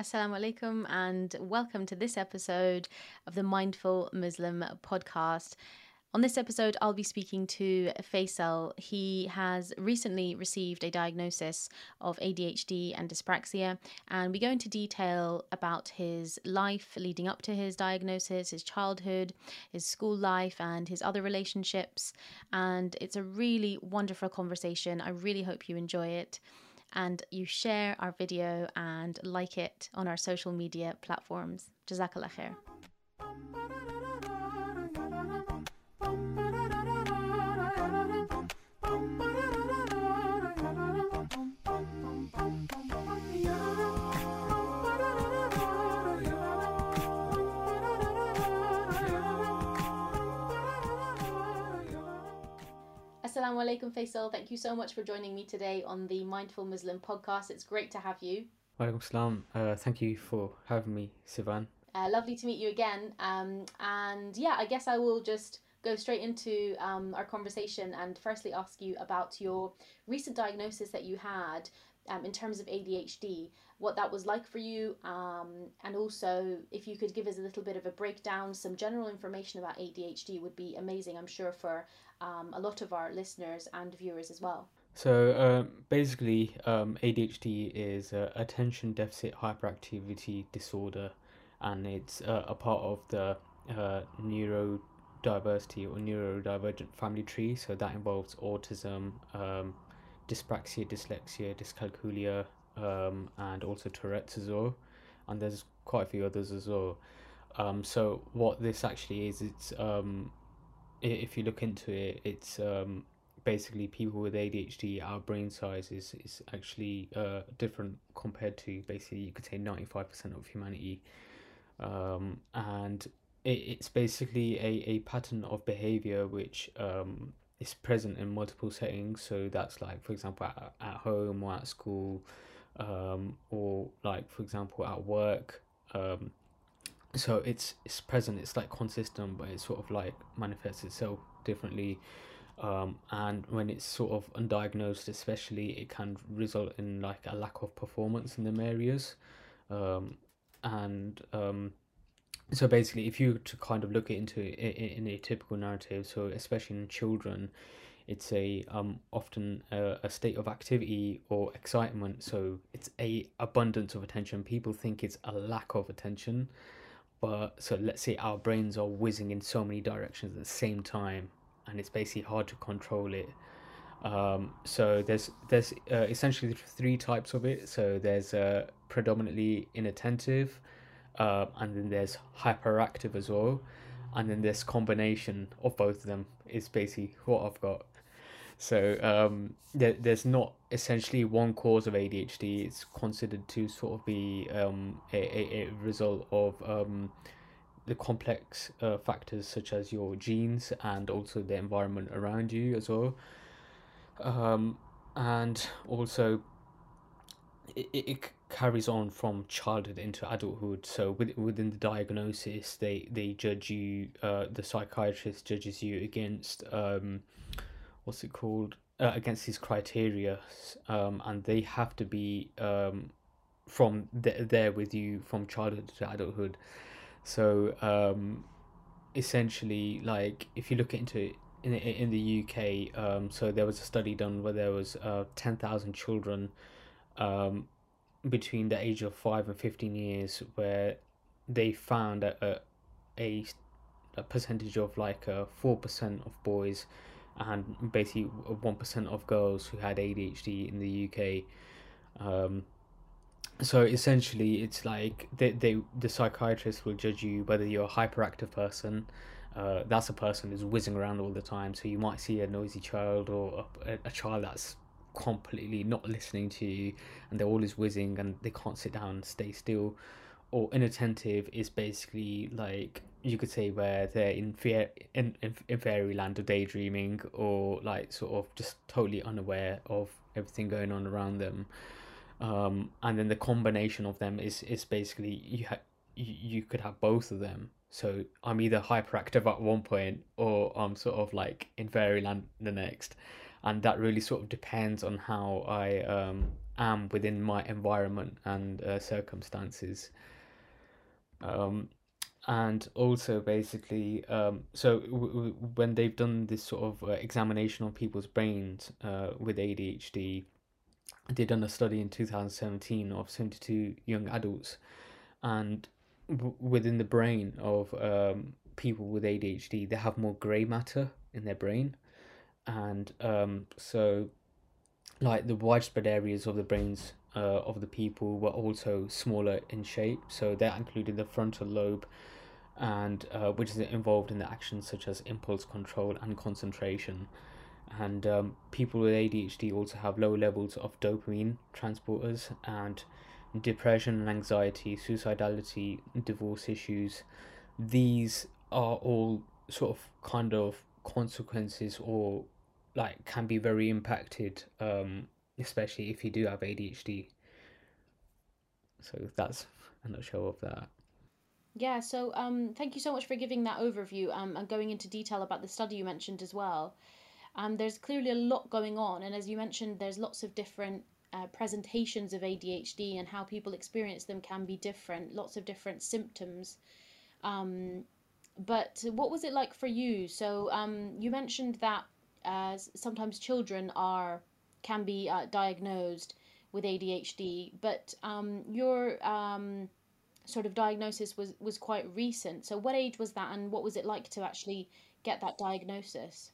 Assalamu alaikum, and welcome to this episode of the Mindful Muslim podcast. On this episode, I'll be speaking to Faisal. He has recently received a diagnosis of ADHD and dyspraxia, and we go into detail about his life leading up to his diagnosis, his childhood, his school life, and his other relationships. And it's a really wonderful conversation. I really hope you enjoy it and you share our video and like it on our social media platforms. Jazakallah khair. Assalamu alaikum, Faisal. Thank you so much for joining me today on the Mindful Muslim podcast. It's great to have you. Walaikum salam. Uh, thank you for having me, Sivan. Uh, lovely to meet you again. Um, and yeah, I guess I will just go straight into um, our conversation and firstly ask you about your recent diagnosis that you had um, in terms of ADHD, what that was like for you, um, and also if you could give us a little bit of a breakdown, some general information about ADHD would be amazing, I'm sure, for um, a lot of our listeners and viewers as well. So um, basically, um, ADHD is uh, attention deficit hyperactivity disorder, and it's uh, a part of the uh, neurodiversity or neurodivergent family tree. So that involves autism, um, dyspraxia, dyslexia, dyscalculia, um, and also Tourette's as well. And there's quite a few others as well. Um, so what this actually is, it's um, if you look into it, it's um, basically people with ADHD. Our brain size is is actually uh, different compared to basically you could say ninety five percent of humanity, um, and it, it's basically a, a pattern of behavior which um, is present in multiple settings. So that's like, for example, at, at home or at school, um, or like, for example, at work. Um, so it's it's present. It's like consistent, but it sort of like manifests itself differently. Um, and when it's sort of undiagnosed, especially, it can result in like a lack of performance in them areas. Um, and um, so basically if you to kind of look into it in a typical narrative so especially in children it's a um often a, a state of activity or excitement. So it's a abundance of attention. People think it's a lack of attention but so let's say our brains are whizzing in so many directions at the same time and it's basically hard to control it. Um, so there's there's uh, essentially three types of it. So there's uh, predominantly inattentive uh, and then there's hyperactive as well, and then this combination of both of them is basically what I've got. So um, there, there's not essentially one cause of ADHD. It's considered to sort of be um, a, a, a result of um, the complex uh, factors such as your genes and also the environment around you as well. Um, and also it, it carries on from childhood into adulthood. So with, within the diagnosis, they they judge you. Uh, the psychiatrist judges you against um, what's it called? Uh, against these criteria, um, and they have to be um, from th- there with you from childhood to adulthood. So um, essentially, like if you look into in in the UK, um, so there was a study done where there was uh, ten thousand children um, between the age of 5 and 15 years where they found a, a, a percentage of like uh, 4% of boys and basically 1% of girls who had ADHD in the UK. Um, so essentially, it's like they, they the psychiatrist will judge you whether you're a hyperactive person. Uh, that's a person who's whizzing around all the time. So you might see a noisy child or a, a child that's completely not listening to you and they're always whizzing and they can't sit down and stay still. Or inattentive is basically like you could say where they're in fear in, in, in fairyland or daydreaming or like sort of just totally unaware of everything going on around them. Um, and then the combination of them is is basically you ha- you, you could have both of them. So i'm either hyperactive at one point or i'm sort of like in fairyland the next and that really sort of depends on how I um, am within my environment and uh, circumstances. Um, and also basically, um, so w- w- when they've done this sort of uh, examination on people's brains uh, with ADHD, they done a study in 2017 of 72 young adults, and w- within the brain of um, people with ADHD, they have more grey matter in their brain, and um, so like the widespread areas of the brains uh, of the people were also smaller in shape. So that included the frontal lobe, and uh, which is involved in the actions such as impulse control and concentration. And um, people with ADHD also have low levels of dopamine transporters and depression and anxiety, suicidality, divorce issues. These are all sort of kind of consequences or like can be very impacted um especially if you do have ADHD so that's a nutshell of that Yeah, so um, thank you so much for giving that overview um, and going into detail about the study you mentioned as well. Um, there's clearly a lot going on, and as you mentioned, there's lots of different uh, presentations of ADHD and how people experience them can be different, lots of different symptoms. Um, but what was it like for you? So um, you mentioned that uh, sometimes children are can be uh, diagnosed with ADHD, but um, your um, sort of diagnosis was was quite recent. So what age was that, and what was it like to actually get that diagnosis?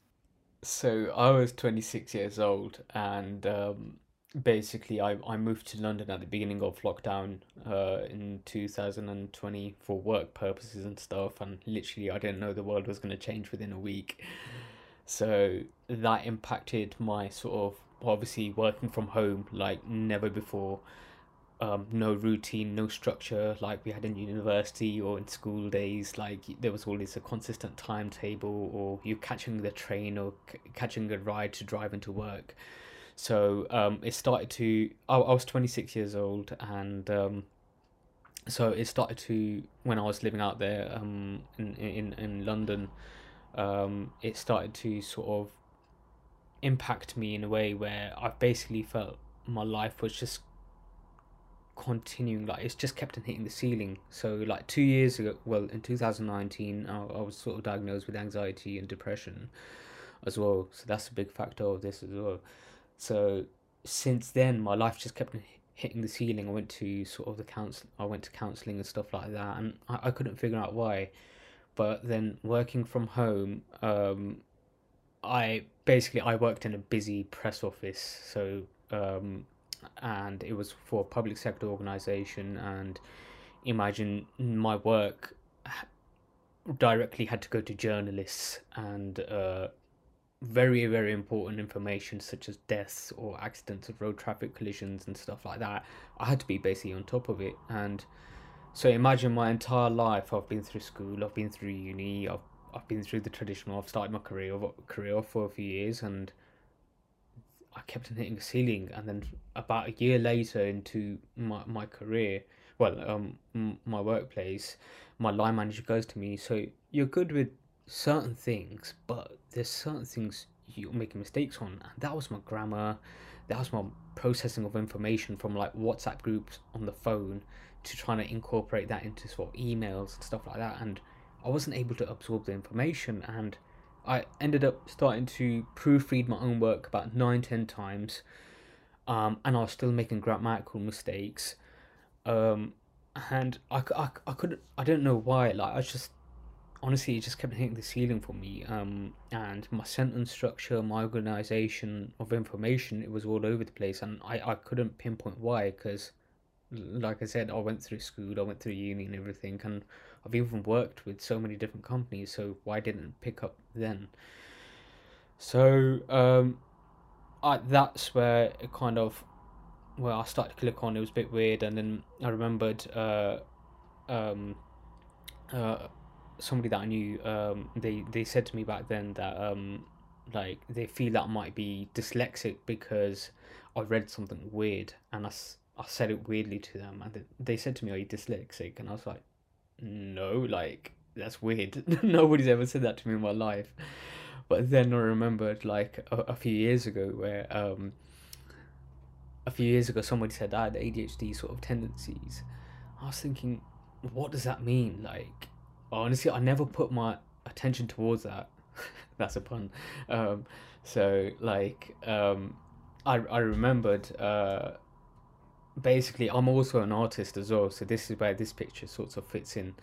so I was 26 years old and um basically I, I moved to London at the beginning of lockdown uh in 2020 for work purposes and stuff and literally I didn't know the world was going to change within a week So that impacted my sort of obviously working from home like never before. Um, no routine, no structure like we had in university or in school days. Like there was always a consistent timetable, or you catching the train or c- catching a ride to drive into work. So um, it started to. I, I was twenty six years old, and um, so it started to when I was living out there um, in in in London um, it started to sort of impact me in a way where I basically felt my life was just continuing like it's just kept on hitting the ceiling so like two years ago well in 2019 I, I was sort of diagnosed with anxiety and depression as well so that's a big factor of this as well so since then my life just kept hitting the ceiling i went to sort of the counsel i went to counseling and stuff like that and I, I couldn't figure out why. But then working from home um i basically i worked in a busy press office. So um and it was for a public sector organization and imagine my work directly had to go to journalists and uh very very important information such as deaths or accidents of road traffic collisions and stuff like that i had to be basically on top of it and so imagine my entire life. I've been through school. I've been through uni. I've I've been through the traditional. I've started my career career for a few years, and I kept on hitting a ceiling. And then about a year later into my my career, well, um, my workplace, my line manager goes to me. So you're good with certain things, but there's certain things you're making mistakes on, and that was my grammar. That was my processing of information from like WhatsApp groups on the phone to trying to incorporate that into sort of emails and stuff like that. And I wasn't able to absorb the information. And I ended up starting to proofread my own work about nine, ten times. Um, and I was still making grammatical mistakes. Um, and I couldn't I don't know why. Like I just honestly it just kept hitting the ceiling for me um, and my sentence structure my organization of information it was all over the place and I, I couldn't pinpoint why because like I said, I went through school, I went through uni and everything, and I've even worked with so many different companies, so why didn't pick up then? So, um, I, that's where it kind of, where I started to click on, it was a bit weird, and then I remembered, uh, um, uh, somebody that I knew, um, they, they said to me back then that, um, like, they feel that I might be dyslexic because I read something weird, and I, I said it weirdly to them, and they said to me, "Are you dyslexic?" And I was like, "No, like that's weird. Nobody's ever said that to me in my life." But then I remembered, like a, a few years ago, where um a few years ago somebody said I had ADHD sort of tendencies. I was thinking, what does that mean? Like, honestly, I never put my attention towards that. That's a pun. Um, so like, um, I I remembered. Uh, basically, I'm also an artist as well. So this is where this picture sort of fits in.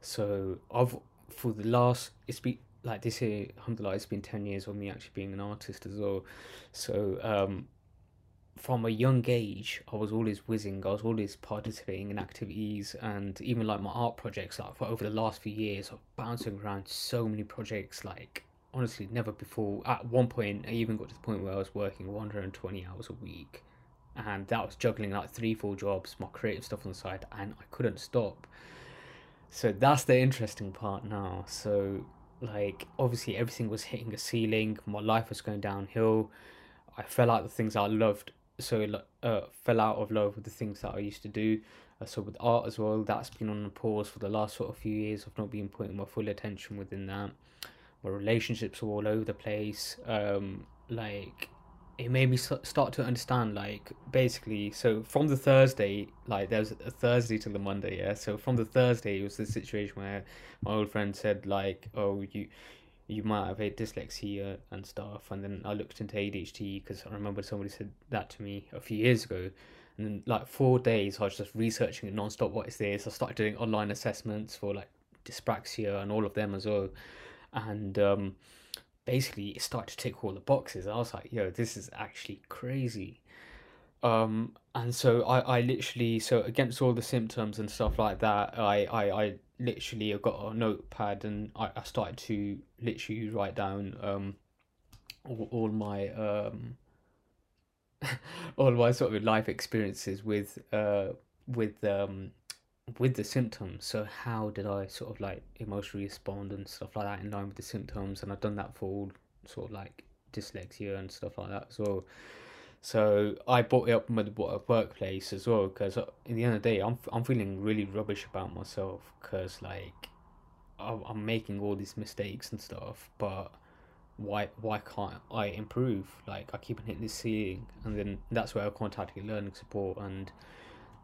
So I've for the last it's been like this year, alhamdulillah, it's been ten years of me actually being an artist as well. So um, from a young age, I was always whizzing. I was always participating in activities and even like my art projects. Like for over the last few years, I've bouncing around so many projects. Like honestly, never before. At one point, I even got to the point where I was working 120 hours a week, and that was juggling like three, four jobs, my creative stuff on the side, and I couldn't stop. So that's the interesting part now. So like obviously everything was hitting a ceiling. My life was going downhill. I fell out the things I loved so uh, fell out of love with the things that I used to do. Uh, so with art as well, that's been on pause for the last sort of few years. I've not been putting my full attention within that. My relationships are all over the place. Um, like it made me start to understand like basically so from the thursday like there was a thursday to the monday yeah so from the thursday it was the situation where my old friend said like oh you you might have a dyslexia and stuff. And then I looked into ADHD because I remember somebody said that to me a few years ago. And then, like, four days, I was just researching it non-stop. What is this? I started doing online assessments for like dyspraxia and all of them as well. And um, basically, it started to tick all the boxes. I was like, yo, this is actually crazy. Um, and so I, I literally, so against all the symptoms and stuff like that, I, I, I literally I got a notepad and I, I started to literally write down um all, all my um all my sort of life experiences with uh with um with the symptoms. So how did i sort of like emotionally respond and stuff like that in line with the symptoms? And i've done that for all sort of like dyslexia and stuff like that so so I brought it up with the workplace as well because uh, in the end of the day, I'm I'm feeling really rubbish about myself because like I'm making all these mistakes and stuff, but why why can't I improve? Like I keep on hitting this ceiling, and then that's where I contacted learning support, and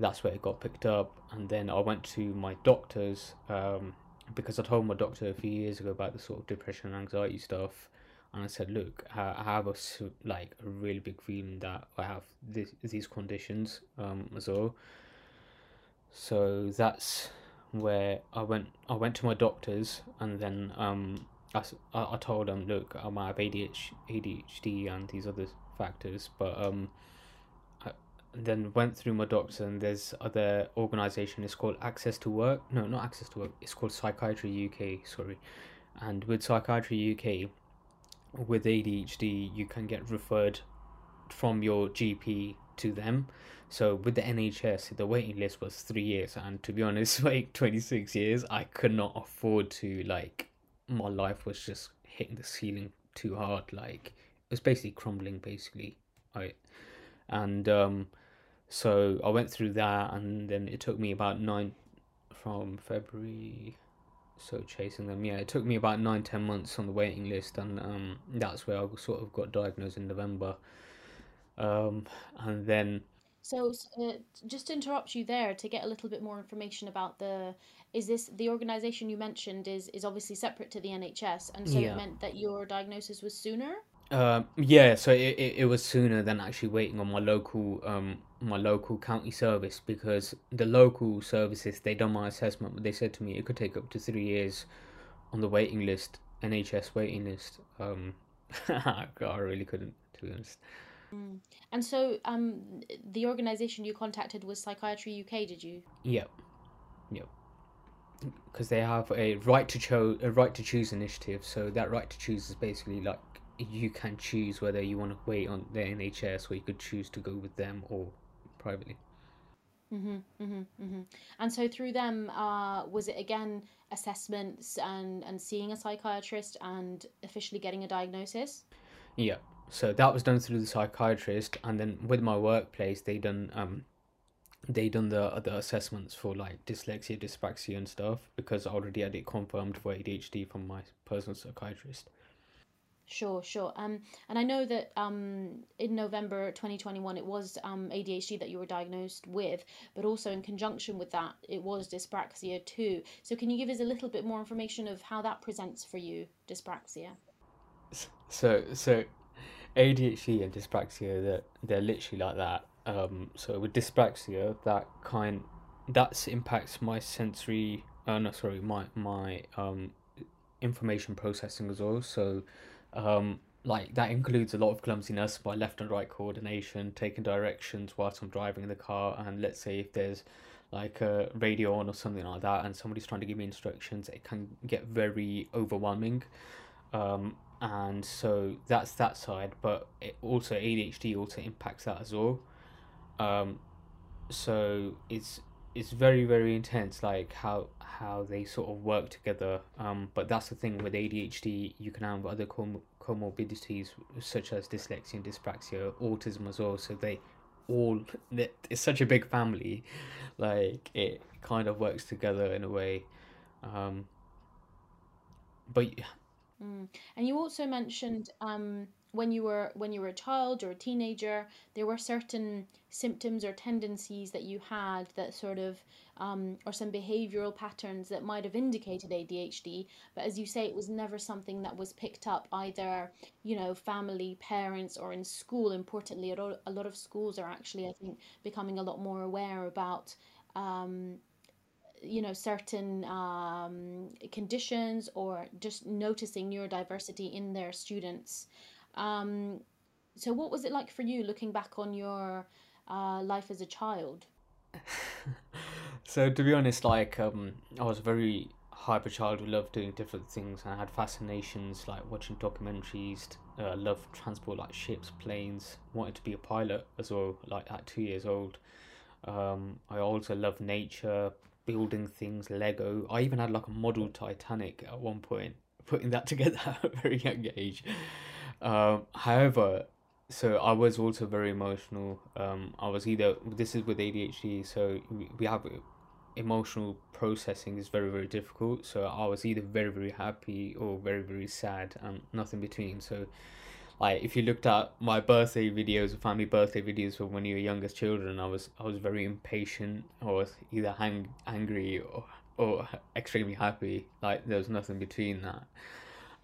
that's where it got picked up. And then I went to my doctors um, because I told my doctor a few years ago about the sort of depression and anxiety stuff, and I said, look, I have a like a really big feeling that I have this, these conditions um, as well. So that's where I went. I went to my doctors, and then um, I, I told them, look, I might have ADHD, ADHD and these other factors, but um, then went through my doctor, and there's other organisation. It's called Access to Work. No, not Access to Work. It's called Psychiatry UK. Sorry, and with Psychiatry UK with ADHD, you can get referred from your GP to them. So with the NHS, the waiting list was three years, and to be honest, like twenty six years, I could not afford to like. My life was just hitting the ceiling too hard. Like it was basically crumbling, basically. Right, and um, so I went through that, and then it took me about nine from February so chasing them. Yeah, it took me about nine, ten months on the waiting list, and um, that's where I sort of got diagnosed in November. Um, and then. So, uh, just to interrupt you there to get a little bit more information about the is this the organization you mentioned is is obviously separate to the NHS, and so yeah. it meant that your diagnosis was sooner. Um, yeah, so it, it, it was sooner than actually waiting on my local um my local county service because the local services they done my assessment, but they said to me it could take up to three years on the waiting list, NHS waiting list. Um, I really couldn't, to be honest. Mm. And so, um, the organisation you contacted was Psychiatry UK, did you? Yep, yep. Because they have a right to choose a right to choose initiative. So that right to choose is basically like you can choose whether you want to wait on the NHS or you could choose to go with them or privately. Mm-hmm, mm-hmm, mm-hmm. And so through them, uh, was it again assessments and, and seeing a psychiatrist and officially getting a diagnosis? Yeah. So that was done through the psychiatrist, and then with my workplace, they done um, they done the other assessments for like dyslexia, dyspraxia, and stuff because I already had it confirmed for ADHD from my personal psychiatrist. Sure, sure. Um, and I know that um, in November 2021, it was um, ADHD that you were diagnosed with, but also in conjunction with that, it was dyspraxia too. So, can you give us a little bit more information of how that presents for you, dyspraxia? So so ADHD and dyspraxia they're, they're literally like that. Um, so with dyspraxia, that kind that impacts my sensory. Uh, no, sorry, my my um information processing as well. So um, like that includes a lot of clumsiness by left and right coordination, taking directions whilst I'm driving in the car, and let's say if there's like a radio on or something like that, and somebody's trying to give me instructions, it can get very overwhelming. Um, and so that's that side, but it also ADHD also impacts that as well. Um, so it's it's very very intense, like how how they sort of work together. Um, but that's the thing with ADHD, you can have other com- comorbidities such as dyslexia and dyspraxia, autism as well. So they all it's such a big family, like it kind of works together in a way. Um, but Mm. And you also mentioned um, when you were when you were a child or a teenager, there were certain symptoms or tendencies that you had that sort of um, or some behavioral patterns that might have indicated ADHD. But as you say, it was never something that was picked up either, you know, family, parents, or in school. Importantly, a lot, of schools are actually, I think, becoming a lot more aware about um, you know certain um, conditions or just noticing neurodiversity in their students um, so what was it like for you looking back on your uh, life as a child so to be honest, like um, I was a very hyper child who loved doing different things, and I had fascinations like watching documentaries. Uh, loved transport like ships, planes. Wanted to be a pilot as well, like at two years old. Um, I also love nature, building things, Lego. I even had like a model Titanic at one point, putting that together at a very young age. Um, however, so I was also very emotional. Um, I was either this is with ADHD, so we, have emotional processing is very very difficult. So I was either very very happy or very very sad, and nothing between. So like if you looked at my birthday videos or family birthday videos from when you were youngest children, I was I was very impatient or either hang, angry or or extremely happy. Like there was nothing between that.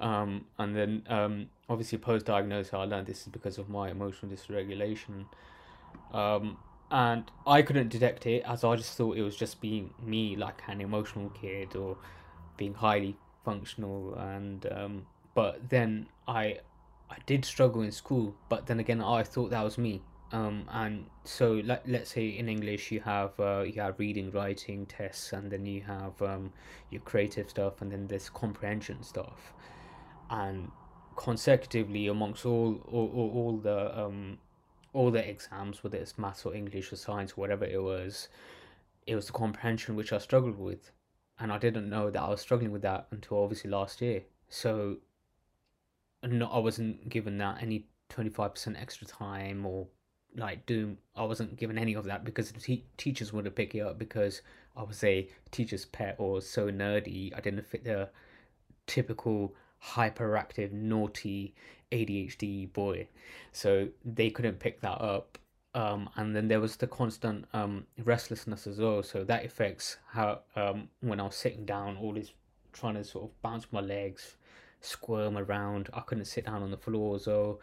Um, and then um, obviously post diagnosis, I learned this is because of my emotional dysregulation. Um, and I couldn't detect it as I just thought it was just being me, like an emotional kid or being highly functional. And um, but then I I did struggle in school, but then again, I thought that was me. Um, and so let, let's say in English you have uh, you have reading, writing tests, and then you have um, your creative stuff, and then there's comprehension stuff, and consecutively amongst all all, all, all the um, all the exams, whether it's maths or English or science, or whatever it was, it was the comprehension which I struggled with, and I didn't know that I was struggling with that until obviously last year. So no, I wasn't given that any 25% extra time or like doing I wasn't given any of that because the te- teachers wouldn't pick it up because I was a teacher's pet or so nerdy I didn't fit the typical hyperactive naughty ADHD boy so they couldn't pick that up um, and then there was the constant um, restlessness as well so that affects how um, when I was sitting down all this trying to sort of bounce my legs squirm around. I couldn't sit down on the floor, so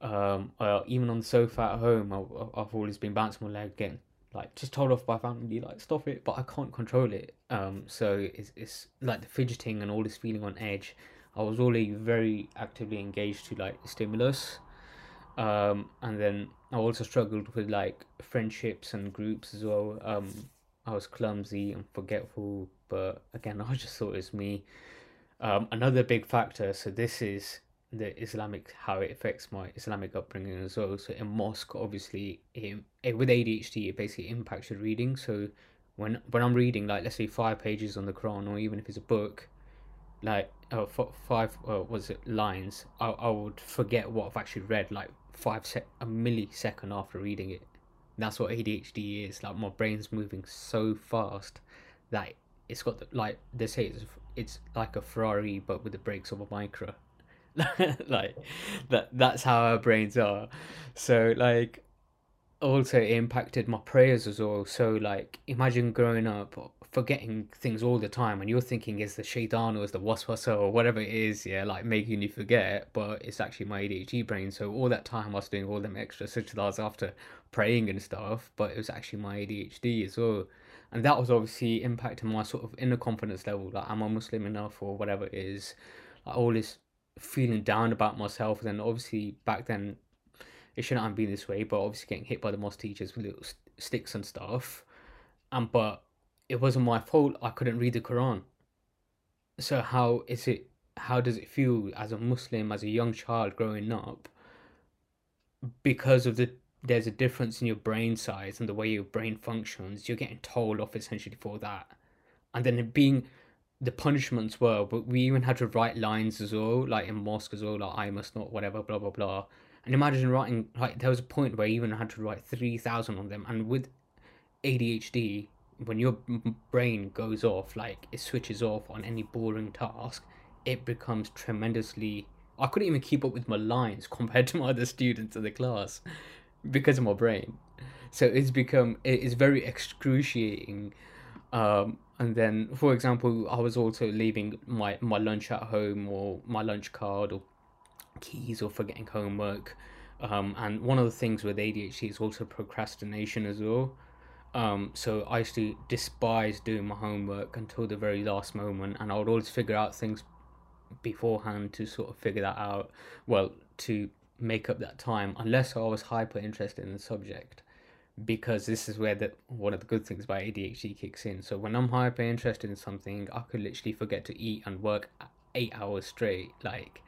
um, uh, even on the sofa at home, I, I've always been bouncing my leg, getting like just told off by family, like stop it, but I can't control it. Um, so it's it's like the fidgeting and all this feeling on edge. I was already very actively engaged to like stimulus, um, and then I also struggled with like friendships and groups as well. Um, I was clumsy and forgetful, but again, I just thought it was me. Um, another big factor, so this is the Islamic, how it affects my Islamic upbringing as well. So in mosque, obviously, it, it, with ADHD, it basically impacts your reading. So when when I'm reading, like let's say five pages on the Quran, or even if it's a book, like uh, five uh, was it lines, I, I would forget what I've actually read, like five sec a millisecond after reading it. That's what ADHD is. Like my brain's moving so fast that it's got the, like they say it's it's like a Ferrari but with the brakes of a Micra. like that that's how our brains are. So like also it impacted my prayers as well. So like imagine growing up forgetting things all the time and you're thinking is the shaitan or is the waswasa or whatever it is, yeah, like making you forget, but it's actually my ADHD brain. So all that time I was doing all them extra sajdas after praying and stuff, but it was actually my ADHD as well. And that was obviously impacting my sort of inner confidence level, like am I Muslim enough or whatever it is. Like all this feeling down about myself. And then obviously back then it shouldn't have been this way, but obviously getting hit by the mosque teachers with little sticks and stuff. And but it wasn't my fault. I couldn't read the Quran. So how is it? How does it feel as a Muslim, as a young child growing up? Because of the there's a difference in your brain size and the way your brain functions. You're getting told off essentially for that, and then being the punishments were, but we even had to write lines as well, like in mosque as well, like I must not, whatever, blah blah blah. And imagine writing like there was a point where I even had to write three thousand on them, and with ADHD, when your brain goes off, like it switches off on any boring task, it becomes tremendously. I couldn't even keep up with my lines compared to my other students in the class because of my brain. So it's become it is very excruciating. Um, and then, for example, I was also leaving my my lunch at home or my lunch card or keys or forgetting homework. Um, and one of the things with ADHD is also procrastination as well. Um, so I used to despise doing my homework until the very last moment, and I would always figure out things beforehand to sort of figure that out. Well, to make up that time, unless I was hyper interested in the subject, because this is where the one of the good things about ADHD kicks in. So when I'm hyper interested in something, I could literally forget to eat and work eight hours straight, like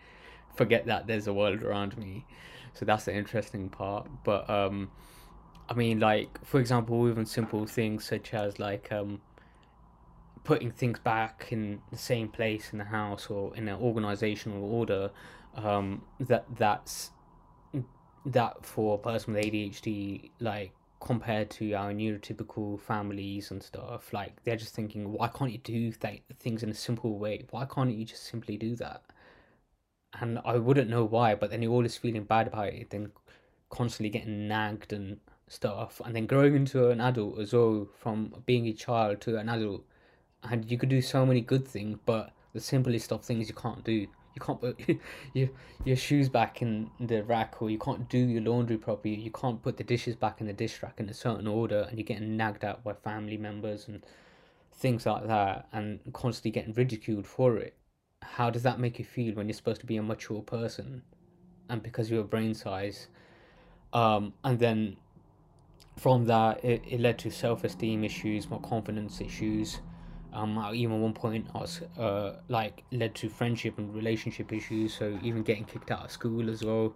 forget that there's a world around me. So that's the interesting part. But um I mean, like for example, even simple things such as like um, putting things back in the same place in the house or in an organizational order. Um, that that's that for a person with ADHD, like compared to our neurotypical families and stuff, like they're just thinking, why can't you do th- things in a simple way? Why can't you just simply do that? And I wouldn't know why, but then you're always feeling bad about it, then constantly getting nagged and stuff and then growing into an adult as well from being a child to an adult and you could do so many good things but the simplest of things you can't do. You can't put your your shoes back in the rack or you can't do your laundry properly. You can't put the dishes back in the dish rack in a certain order and you're getting nagged at by family members and things like that and constantly getting ridiculed for it. How does that make you feel when you're supposed to be a mature person? And because of your brain size um, and then from that, it, it led to self esteem issues, more confidence issues. Um, even at one point, I was uh, like led to friendship and relationship issues. So even getting kicked out of school as well.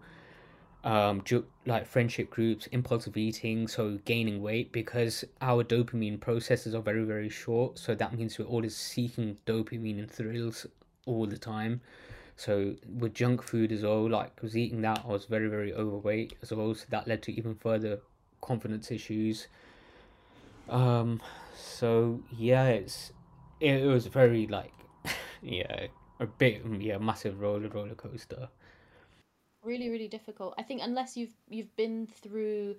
Um, ju- like friendship groups, impulsive eating, so gaining weight because our dopamine processes are very very short. So that means we're always seeking dopamine and thrills all the time. So with junk food as well, like was eating that, I was very very overweight as well. So that led to even further confidence issues. Um, so yeah, it's it, it was very like yeah a bit yeah massive roller roller coaster. Really, really difficult. I think unless you've you've been through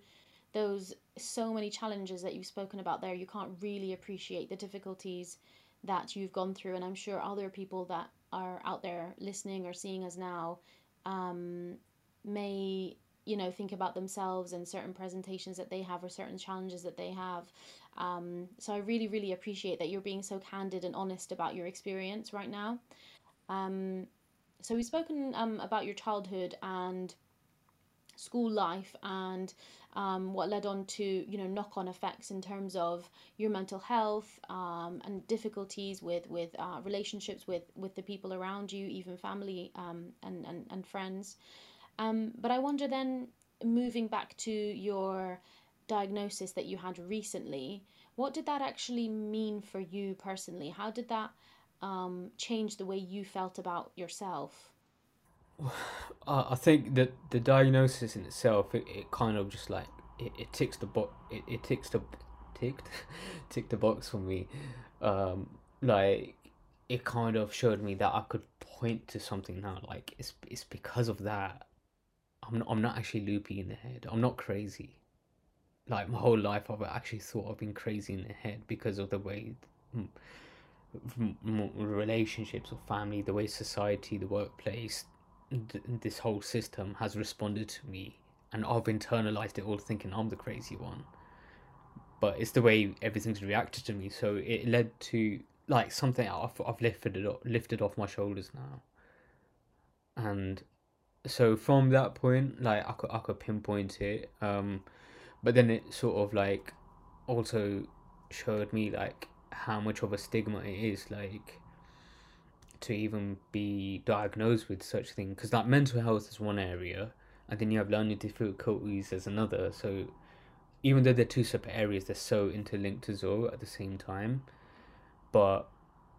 those so many challenges that you've spoken about there, you can't really appreciate the difficulties that you've gone through. And I'm sure other people that are out there listening or seeing us now um, may you know think about themselves and certain presentations that they have or certain challenges that they have. Um, so i really really appreciate that you're being so candid and honest about your experience right now. Um, so we've spoken um, about your childhood and school life and um, what led on to you know knock on effects in terms of your mental health um, and difficulties with with uh, relationships with with the people around you even family um, and, and and friends um, but I wonder then, moving back to your diagnosis that you had recently, what did that actually mean for you personally? How did that um, change the way you felt about yourself? I think that the diagnosis in itself, it, it kind of just like it, it ticks the box. It, it ticks the ticked ticked the box for me. Um, like it kind of showed me that I could point to something now. Like it's it's because of that. I'm not, I'm not actually loopy in the head. I'm not crazy. Like my whole life, I've actually thought I've been crazy in the head because of the way relationships or family, the way society, the workplace, th- this whole system has responded to me, and I've internalized it all, thinking I'm the crazy one. But it's the way everything's reacted to me, so it led to like something I've, I've lifted it up, lifted off my shoulders now, and so from that point, like I could I could pinpoint it, um, but then it sort of like also showed me like how much of a stigma it is like to even be diagnosed with such thing because like mental health is one area and then you have learning difficulties as another so even though they're two separate areas they're so interlinked as well at the same time but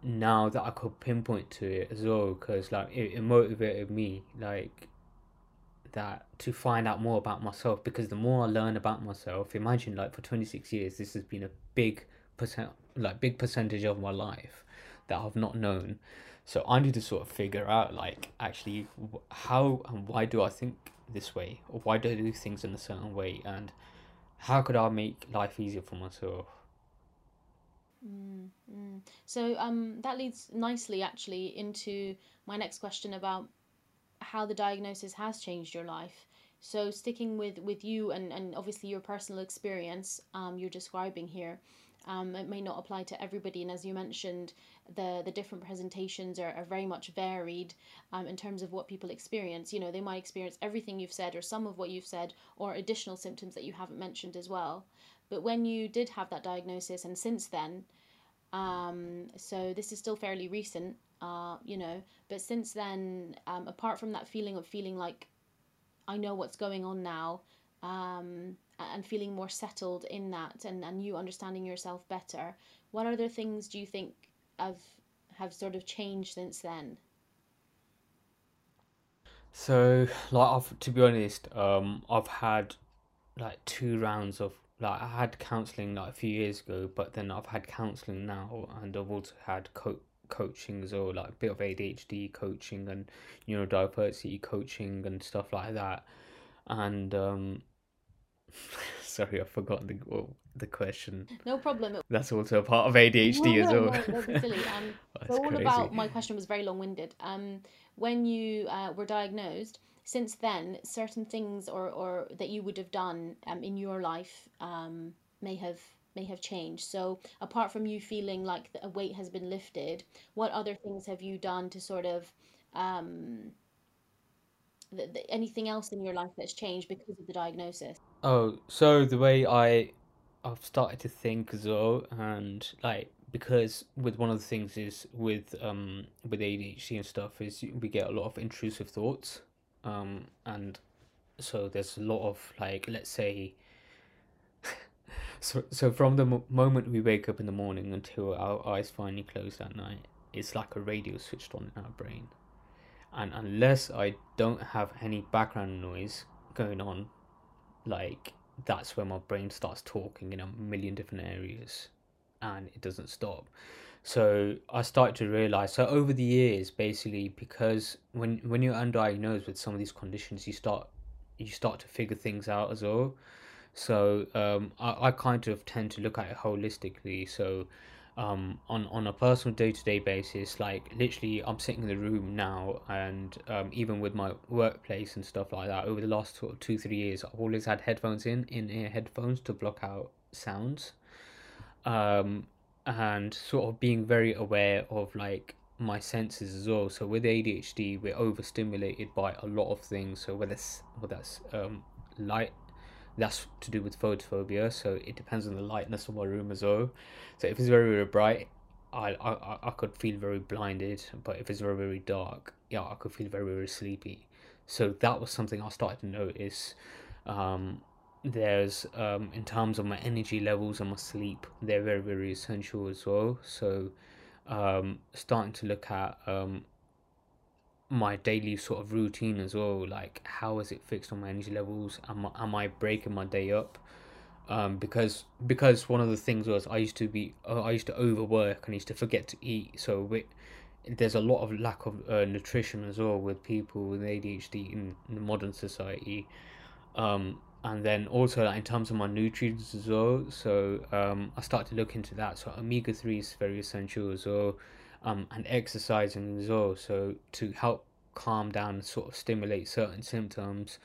now that i could pinpoint to it as well because like it, it motivated me like that to find out more about myself because the more i learn about myself imagine like for 26 years this has been a big percent like big percentage of my life that I've not known. So I need to sort of figure out like actually how and why do I think this way or why do I do things in a certain way and how could I make life easier for myself. Mm, mm. So um, that leads nicely actually into my next question about how the diagnosis has changed your life. So sticking with with you and and obviously your personal experience um, you're describing here um, it may not apply to everybody, and as you mentioned, the the different presentations are, are very much varied um, in terms of what people experience. You know, they might experience everything you've said, or some of what you've said, or additional symptoms that you haven't mentioned as well. But when you did have that diagnosis, and since then, um, so this is still fairly recent, uh, you know, but since then, um, apart from that feeling of feeling like I know what's going on now, um, and feeling more settled in that and, and you understanding yourself better what other things do you think have have sort of changed since then? So like I've to be honest um I've had like two rounds of like I had counseling like a few years ago but then I've had counseling now and I've also had co- coaching or like a bit of ADHD coaching and neurodiversity coaching and stuff like that and um Sorry, I forgot the well, the question. No problem. That's also a part of ADHD no, as well. No, silly. Um, so all crazy. about my question was very long winded. Um, when you uh, were diagnosed, since then, certain things or, or that you would have done um, in your life um, may have may have changed. So apart from you feeling like a weight has been lifted, what other things have you done to sort of um, th- th- anything else in your life that's changed because of the diagnosis? Oh, so the way I I've started to think as well, and like because with one of the things is with um with ADHD and stuff is we get a lot of intrusive thoughts, um and so there's a lot of like let's say. So so from the mo- moment we wake up in the morning until our eyes finally close at night, it's like a radio switched on in our brain and unless I don't have any background noise going on, like that's where my brain starts talking in a million different areas and it doesn't stop. So I started to realize so over the years basically because when when you're undiagnosed with some of these conditions you start you start to figure things out as well. So um, I, I kind of tend to look at it holistically. So um, on on a personal day to day basis. Like literally, I'm sitting in the room now, and um, even with my workplace and stuff like that, over the last sort of two three years, I've always had headphones in in ear headphones to block out sounds, um, and sort of being very aware of like my senses as well. So with ADHD, we're overstimulated by a lot of things. So whether whether that's um, light that's to do with photophobia so it depends on the lightness of my room as well. So if it's very very bright I, I I could feel very blinded but if it's very very dark yeah I could feel very very sleepy. So that was something I started to notice. Um, there's um, in terms of my energy levels and my sleep they're very very essential as well. So um, starting to look at um, my daily sort of routine as well. Like, how is it fixed on my energy levels? Am am I breaking my day up? Um, because because one of the things was I used to be uh, I used to overwork and used to forget to eat. So we, there's a lot of lack of uh, nutrition as well with people with ADHD in, in the modern society. Um, and then also like, in terms of my nutrients as well. So um, I started to look into that. So omega three is very essential as well, um, and exercising as well. So to help calm down and sort of stimulate certain symptoms,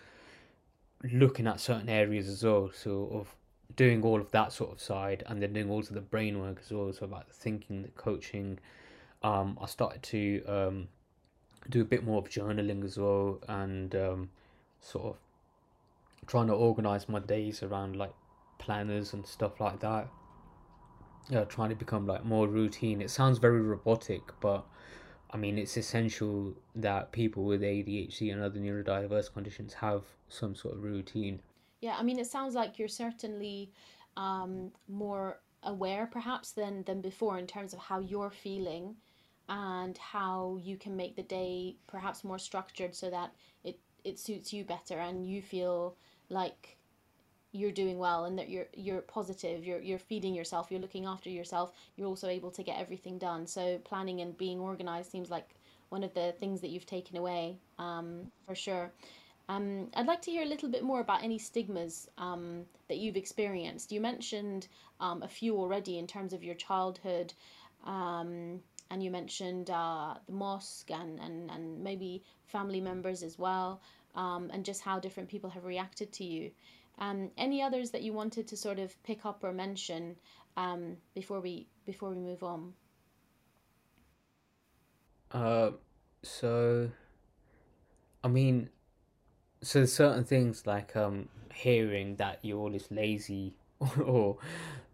looking at certain areas as well. So of doing all of that sort of side, and then doing also the brain work as well. So about the thinking, the coaching. Um, I started to um, do a bit more of journaling as well, and um, sort of trying to organize my days around like planners and stuff like that. Yeah, trying to become like more routine. It sounds very robotic, but I mean it's essential that people with ADHD and other neurodiverse conditions have some sort of routine. Yeah, I mean it sounds like you're certainly um, more aware perhaps than than before in terms of how you're feeling and how you can make the day perhaps more structured so that it it suits you better and you feel like you're doing well and that you're you're positive you're you're feeding yourself you're looking after yourself you're also able to get everything done so planning and being organized seems like one of the things that you've taken away um, for sure um, I'd like to hear a little bit more about any stigmas um, that you've experienced. You mentioned um, a few already in terms of your childhood, um, and you mentioned uh, the mosque and, and, and maybe family members as well um, and just how different people have reacted to you. Um, any others that you wanted to sort of pick up or mention um, before we before we move on? Uh, so, I mean, so certain things like um hearing that you're always lazy or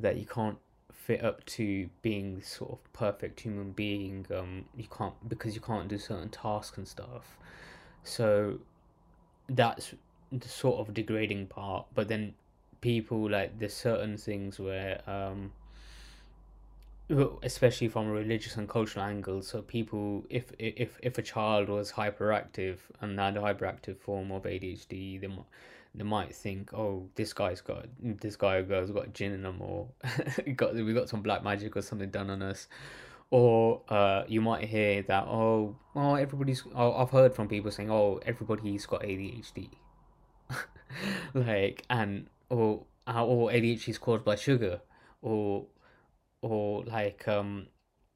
that you can't fit up to being sort of perfect human being um you can't because you can't do certain tasks and stuff so that's the sort of degrading part but then people like there's certain things where um especially from a religious and cultural angle so people if if if a child was hyperactive and had hyperactive form of ADHD they might they might think oh this guy's got this guy or girl's got jinn in them or got we got some black magic or something done on us. Or uh, you might hear that oh well everybody's oh, I've heard from people saying oh everybody's got ADHD like and or or ADHD is caused by sugar or or like um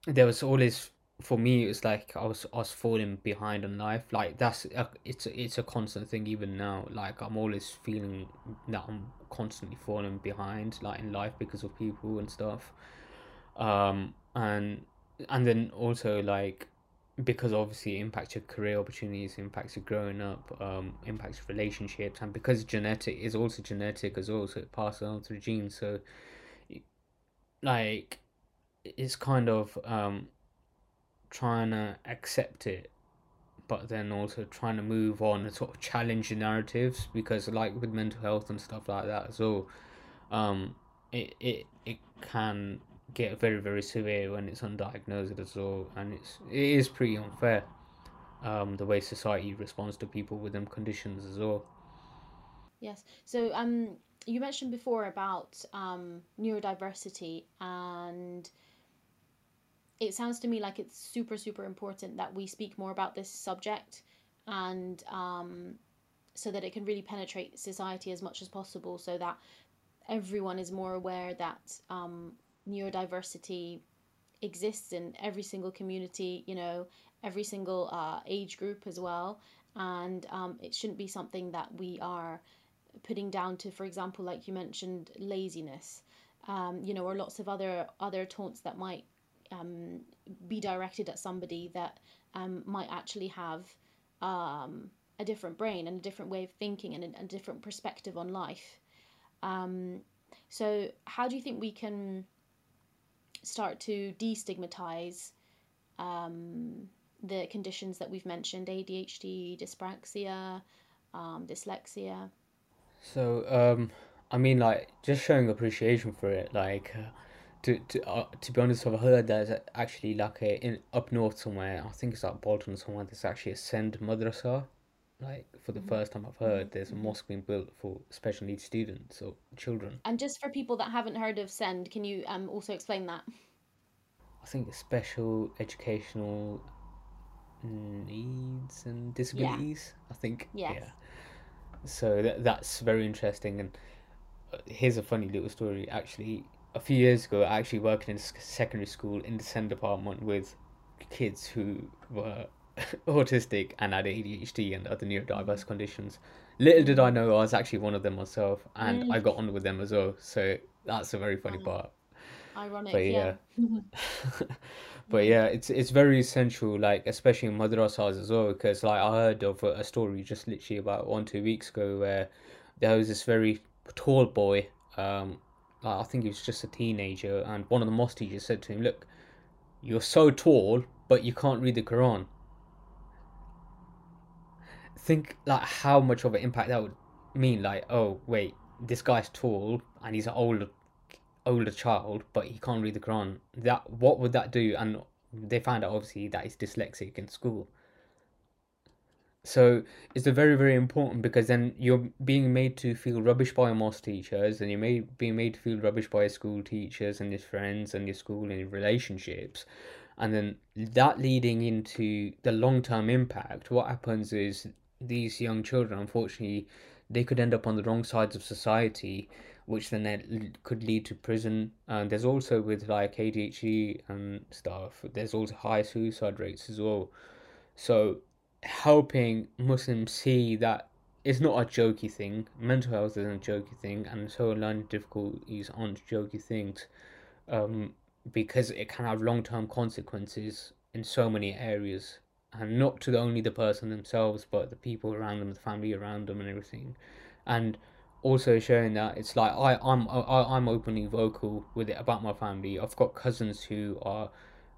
there was always for me it was like I was I was falling behind in life. Like that's a, it's a, it's a constant thing even now. Like I'm always feeling that I'm constantly falling behind like in life because of people and stuff. Um and and then also like because obviously it impacts your career opportunities, impacts your growing up, um, impacts relationships, and because genetic is also genetic as well, so it passes on through genes. So, like, it's kind of um, trying to accept it, but then also trying to move on and sort of challenge the narratives because, like, with mental health and stuff like that as well, um, it it it can get very very severe when it's undiagnosed as well, and it's it is pretty unfair um, the way society responds to people with them conditions as well. Yes. So um, you mentioned before about um, neurodiversity, and it sounds to me like it's super super important that we speak more about this subject, and um, so that it can really penetrate society as much as possible, so that everyone is more aware that um, neurodiversity exists in every single community, you know, every single uh, age group as well. And um, it shouldn't be something that we are putting down to, for example, like you mentioned, laziness, um, you know, or lots of other other taunts that might um, be directed at somebody that um, might actually have um, a different brain and a different way of thinking and a, a different perspective on life. Um, so, how do you think we can start to destigmatize um, the conditions that we've mentioned ADHD, dyspraxia, um, dyslexia. So, um, I mean, like, just showing appreciation for it, like, uh, to to uh, to be honest, I've heard there's actually like a in up north somewhere. I think it's like Bolton somewhere. There's actually a SEND madrasa, like for the mm-hmm. first time I've heard. Mm-hmm. There's a mosque being built for special needs students or children. And just for people that haven't heard of SEND, can you um also explain that? I think special educational needs and disabilities. I think. Yes. Yeah. So that that's very interesting. And uh, here's a funny little story. Actually, a few years ago, I actually worked in a secondary school in the SEND department with kids who were autistic and had ADHD and other neurodiverse conditions. Little did I know I was actually one of them myself, and Mm. I got on with them as well. So that's a very funny Wow. part. Ironic, But yeah. yeah. But yeah, it's it's very essential, like especially in madrasas as well, because like I heard of a, a story just literally about one two weeks ago where there was this very tall boy, um, I think he was just a teenager, and one of the mosque teachers said to him, "Look, you're so tall, but you can't read the Quran." Think like how much of an impact that would mean. Like, oh wait, this guy's tall and he's an older older child, but he can't read the Quran. That what would that do? And they found out obviously that he's dyslexic in school. So it's a very very important because then you're being made to feel rubbish by mosque teachers, and you're made being made to feel rubbish by your school teachers and your friends and your school and your relationships, and then that leading into the long term impact. What happens is these young children, unfortunately, they could end up on the wrong sides of society which then l- could lead to prison. And there's also with like ADHD and stuff, there's also high suicide rates as well. So helping Muslims see that it's not a jokey thing. Mental health isn't a jokey thing, and so learning difficulties aren't jokey things, um, because it can have long term consequences in so many areas, and not to only the person themselves, but the people around them, the family around them, and everything. And also showing that it's like I I'm I, I'm openly vocal with it about my family. I've got cousins who are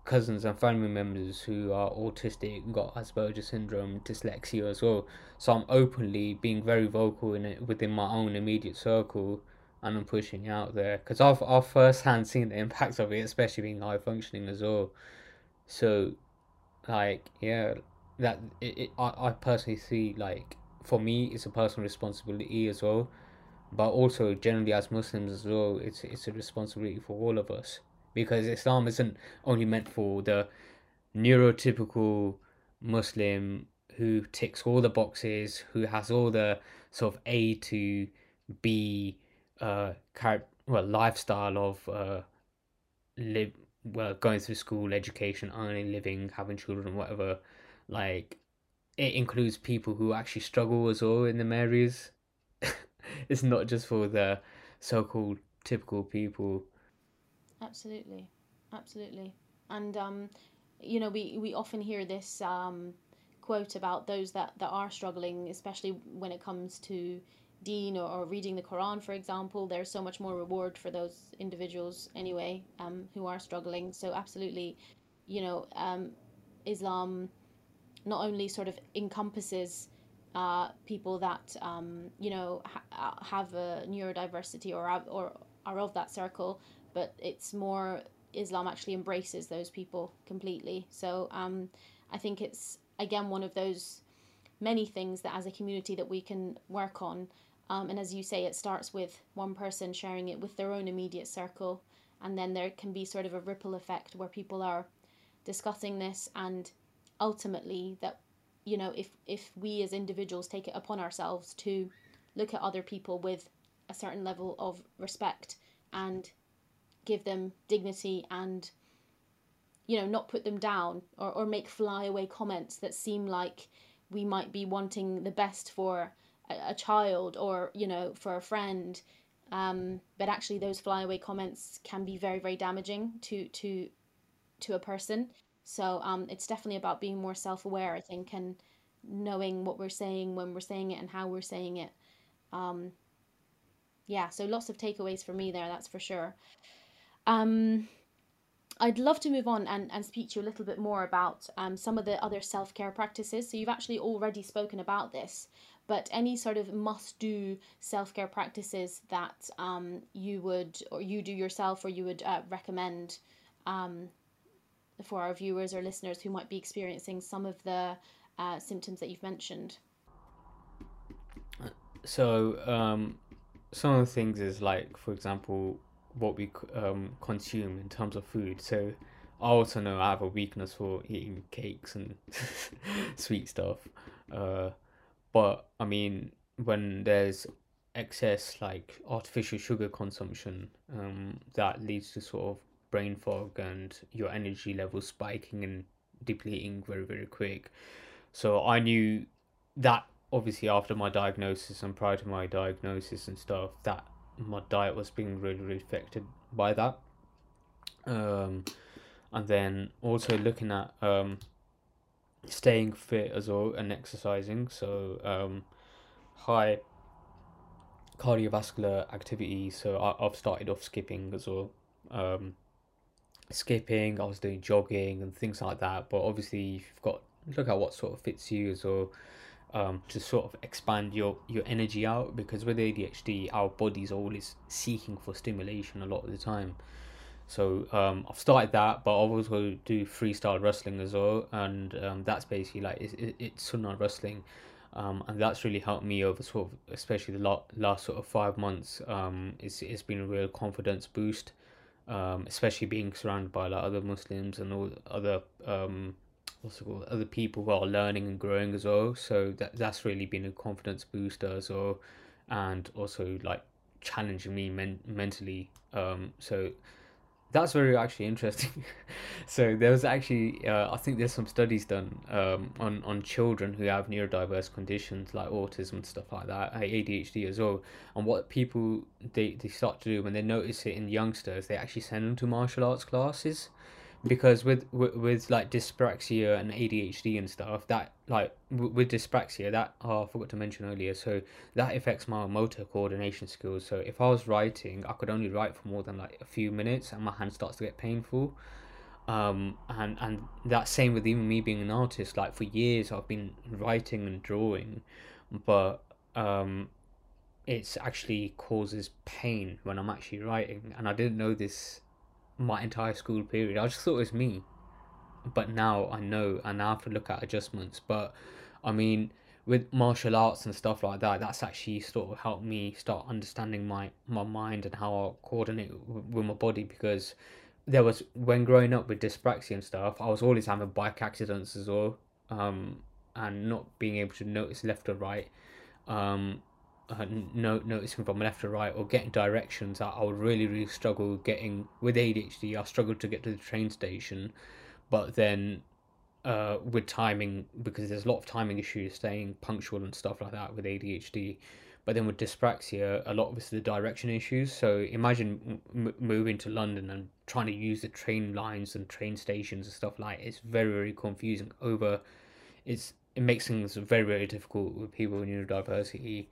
cousins and family members who are autistic, got Asperger's syndrome, dyslexia as well. So I'm openly being very vocal in it within my own immediate circle, and I'm pushing out there because I've I've firsthand seen the impacts of it, especially being high functioning as well. So, like yeah, that it, it I I personally see like for me it's a personal responsibility as well. But also generally as Muslims as well, it's it's a responsibility for all of us. Because Islam isn't only meant for the neurotypical Muslim who ticks all the boxes, who has all the sort of A to B uh char- well lifestyle of uh live well going through school, education, earning living, having children, whatever. Like it includes people who actually struggle as well in the areas it's not just for the so-called typical people. Absolutely, absolutely. And um, you know, we we often hear this um, quote about those that that are struggling, especially when it comes to deen or, or reading the Quran, for example. There's so much more reward for those individuals anyway, um, who are struggling. So absolutely, you know, um, Islam not only sort of encompasses uh, people that um, you know ha- have a neurodiversity or or are of that circle, but it's more Islam actually embraces those people completely. So um, I think it's again one of those many things that as a community that we can work on. Um, and as you say, it starts with one person sharing it with their own immediate circle, and then there can be sort of a ripple effect where people are discussing this and ultimately that you know if if we as individuals take it upon ourselves to look at other people with a certain level of respect and give them dignity and you know not put them down or, or make flyaway comments that seem like we might be wanting the best for a, child or you know for a friend um, but actually those flyaway comments can be very very damaging to to to a person. So um, it's definitely about being more self-aware i think and knowing what we're saying when we're saying it and how we're saying it. Um, yeah so lots of takeaways for me there that's for sure. Um, I'd love to move on and, and speak to you a little bit more about um, some of the other self care practices. So, you've actually already spoken about this, but any sort of must do self care practices that um, you would, or you do yourself, or you would uh, recommend um, for our viewers or listeners who might be experiencing some of the uh, symptoms that you've mentioned? So, um, some of the things is like, for example, what we um, consume in terms of food. So, I also know I have a weakness for eating cakes and sweet stuff. Uh, but I mean, when there's excess like artificial sugar consumption, um, that leads to sort of brain fog and your energy levels spiking and depleting very very quick. So I knew that obviously after my diagnosis and prior to my diagnosis and stuff that my diet was being really really affected by that. Um, and then also looking at um, staying fit as well and exercising. So um, high cardiovascular activity. So I, I've started off skipping as well. Um, skipping, I was doing jogging and things like that. But obviously, you've got look at what sort of fits you as well. Um, to sort of expand your your energy out because with ADHD, our body's always seeking for stimulation a lot of the time. So um, I've started that, but I also do freestyle wrestling as well, and um, that's basically like it's, it's Sunnah wrestling, um, and that's really helped me over sort of especially the last, last sort of five months. Um, it's it's been a real confidence boost, um, especially being surrounded by like other Muslims and all other um, what's it called other people who are learning and growing as well. So that that's really been a confidence booster as well, and also like challenging me men- mentally. Um, so that's very actually interesting. so there was actually, uh, I think there's some studies done um, on on children who have neurodiverse conditions like autism and stuff like that, ADHD as well. And what people they, they start to do when they notice it in youngsters, they actually send them to martial arts classes because with, with with like dyspraxia and ADHD and stuff that like with dyspraxia that oh, I forgot to mention earlier so that affects my motor coordination skills. So if I was writing I could only write for more than like a few minutes and my hand starts to get painful. Um and and that same with even me being an artist like for years I've been writing and drawing but um it's actually causes pain when I'm actually writing. And I didn't know this my entire school period. I just thought it was me. But now I know and I have to look at adjustments. But I mean, with martial arts and stuff like that, that's actually sort of helped me start understanding my, my mind and how I coordinate with, my body because there was when growing up with dyspraxia and stuff, I was always having bike accidents as well, um, and not being able to notice left or right. Um, uh, no, noticing from left to right or getting directions, I, I would really, really struggle getting with ADHD. I struggled to get to the train station, but then uh, with timing, because there's a lot of timing issues, staying punctual and stuff like that with ADHD. But then with dyspraxia, a lot of it's the direction issues. So imagine m- moving to London and trying to use the train lines and train stations and stuff like. It's very, very confusing. Over, it's it makes things very, very difficult with people with neurodiversity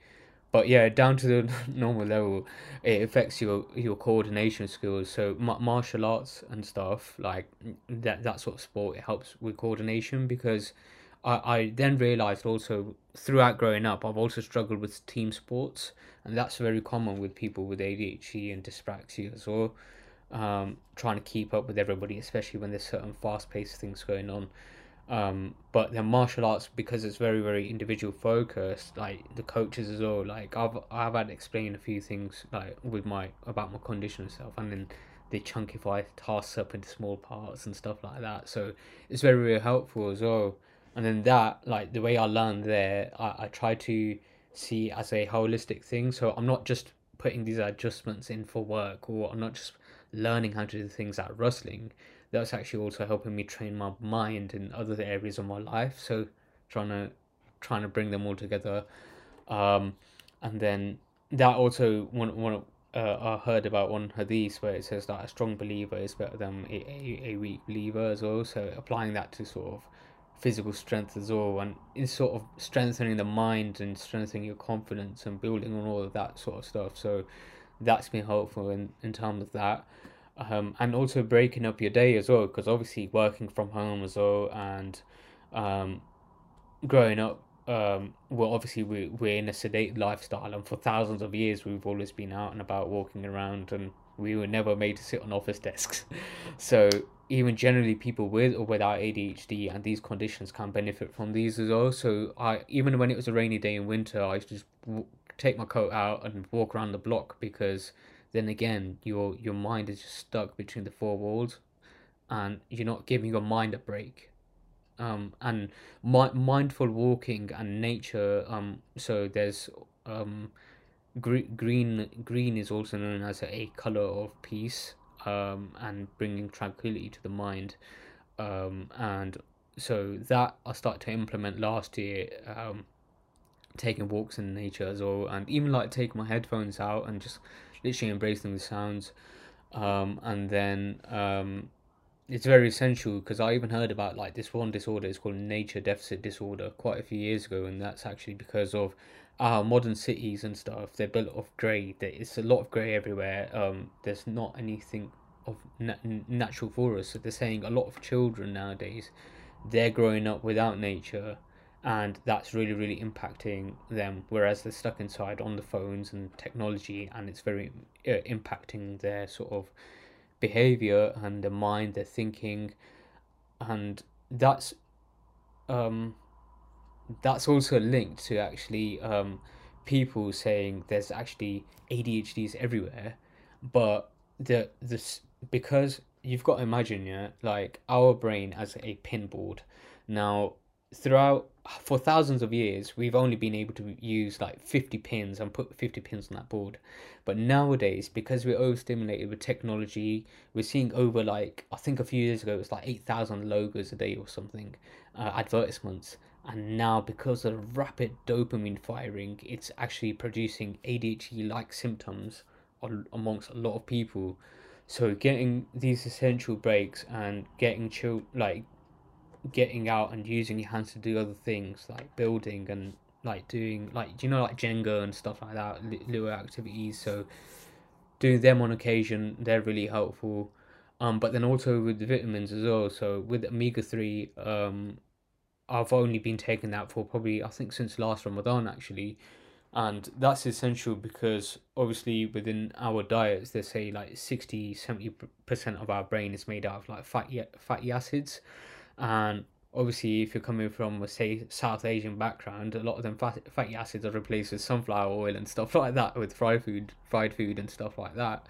but yeah, down to the normal level, it affects your your coordination skills. So martial arts and stuff like that that sort of sport it helps with coordination because I I then realized also throughout growing up I've also struggled with team sports and that's very common with people with ADHD and dyspraxia as well. Um, trying to keep up with everybody, especially when there's certain fast paced things going on. Um, but the martial arts because it's very very individual focused. Like the coaches as well. Like I've I've had to explain a few things like with my about my condition and stuff, and then they chunkify tasks up into small parts and stuff like that. So it's very very helpful as well. And then that like the way I learned there, I, I try to see as a holistic thing. So I'm not just putting these adjustments in for work, or I'm not just learning how to do things at wrestling that's actually also helping me train my mind in other areas of my life. So trying to trying to bring them all together, um, and then that also one one uh, I heard about one hadith where it says that a strong believer is better than a, a, a weak believer as well. So applying that to sort of physical strength as well, and it's sort of strengthening the mind and strengthening your confidence and building on all of that sort of stuff. So that's been helpful in in terms of that um, and also breaking up your day as well because obviously working from home as well and um, growing up um, well obviously we, we're in a sedate lifestyle and for thousands of years we've always been out and about walking around and we were never made to sit on office desks. So even generally people with or without ADHD and these conditions can benefit from these as well. So I even when it was a rainy day in winter I used to just w- take my coat out and walk around the block because then again your your mind is just stuck between the four walls and you're not giving your mind a break. Um, and mi- mindful walking and nature. Um, so there's um, gre- green. Green is also known as a color of peace. Um, and bringing tranquility to the mind. Um, and so that I started to implement last year. Um, taking walks in nature as well, and even like taking my headphones out and just literally embracing the sounds. Um, and then um, it's very essential because I even heard about like this one disorder. It's called nature deficit disorder quite a few years ago, and that's actually because of our modern cities and stuff. They're built of grey. It's a lot of grey everywhere. Um, there's not anything of na- natural for us. So they're saying a lot of children nowadays, they're growing up without nature and that's really really impacting them whereas they're stuck inside on the phones and technology and it's very uh, impacting their sort of behavior and their mind their thinking. And that's um that's also linked to actually um people saying there's actually ADHDs everywhere but the this because you've got to imagine yeah like our brain as a pinboard. Now throughout for thousands of years we've only been able to use like 50 pins and put 50 pins on that board. But nowadays because we're overstimulated with technology we're seeing over like i think a few years ago it was like 8000 logos a day or something uh, advertisements. And now because of rapid dopamine firing it's actually producing adhd like symptoms amongst a lot of people. So getting these essential breaks and getting chill like getting out and using your hands to do other things like building and like doing like you know like Jenga and stuff like that little activities? So doing them on occasion they're really helpful. Um but then also with the vitamins as well. So with omega 3 um I've only been taking that for probably I think since last Ramadan actually. And that's essential because obviously within our diets they say like 60 70% of our brain is made out of like fatty fatty acids and obviously if you're coming from a say south asian background a lot of them fatty acids are replaced with sunflower oil and stuff like that with fried food fried food and stuff like that.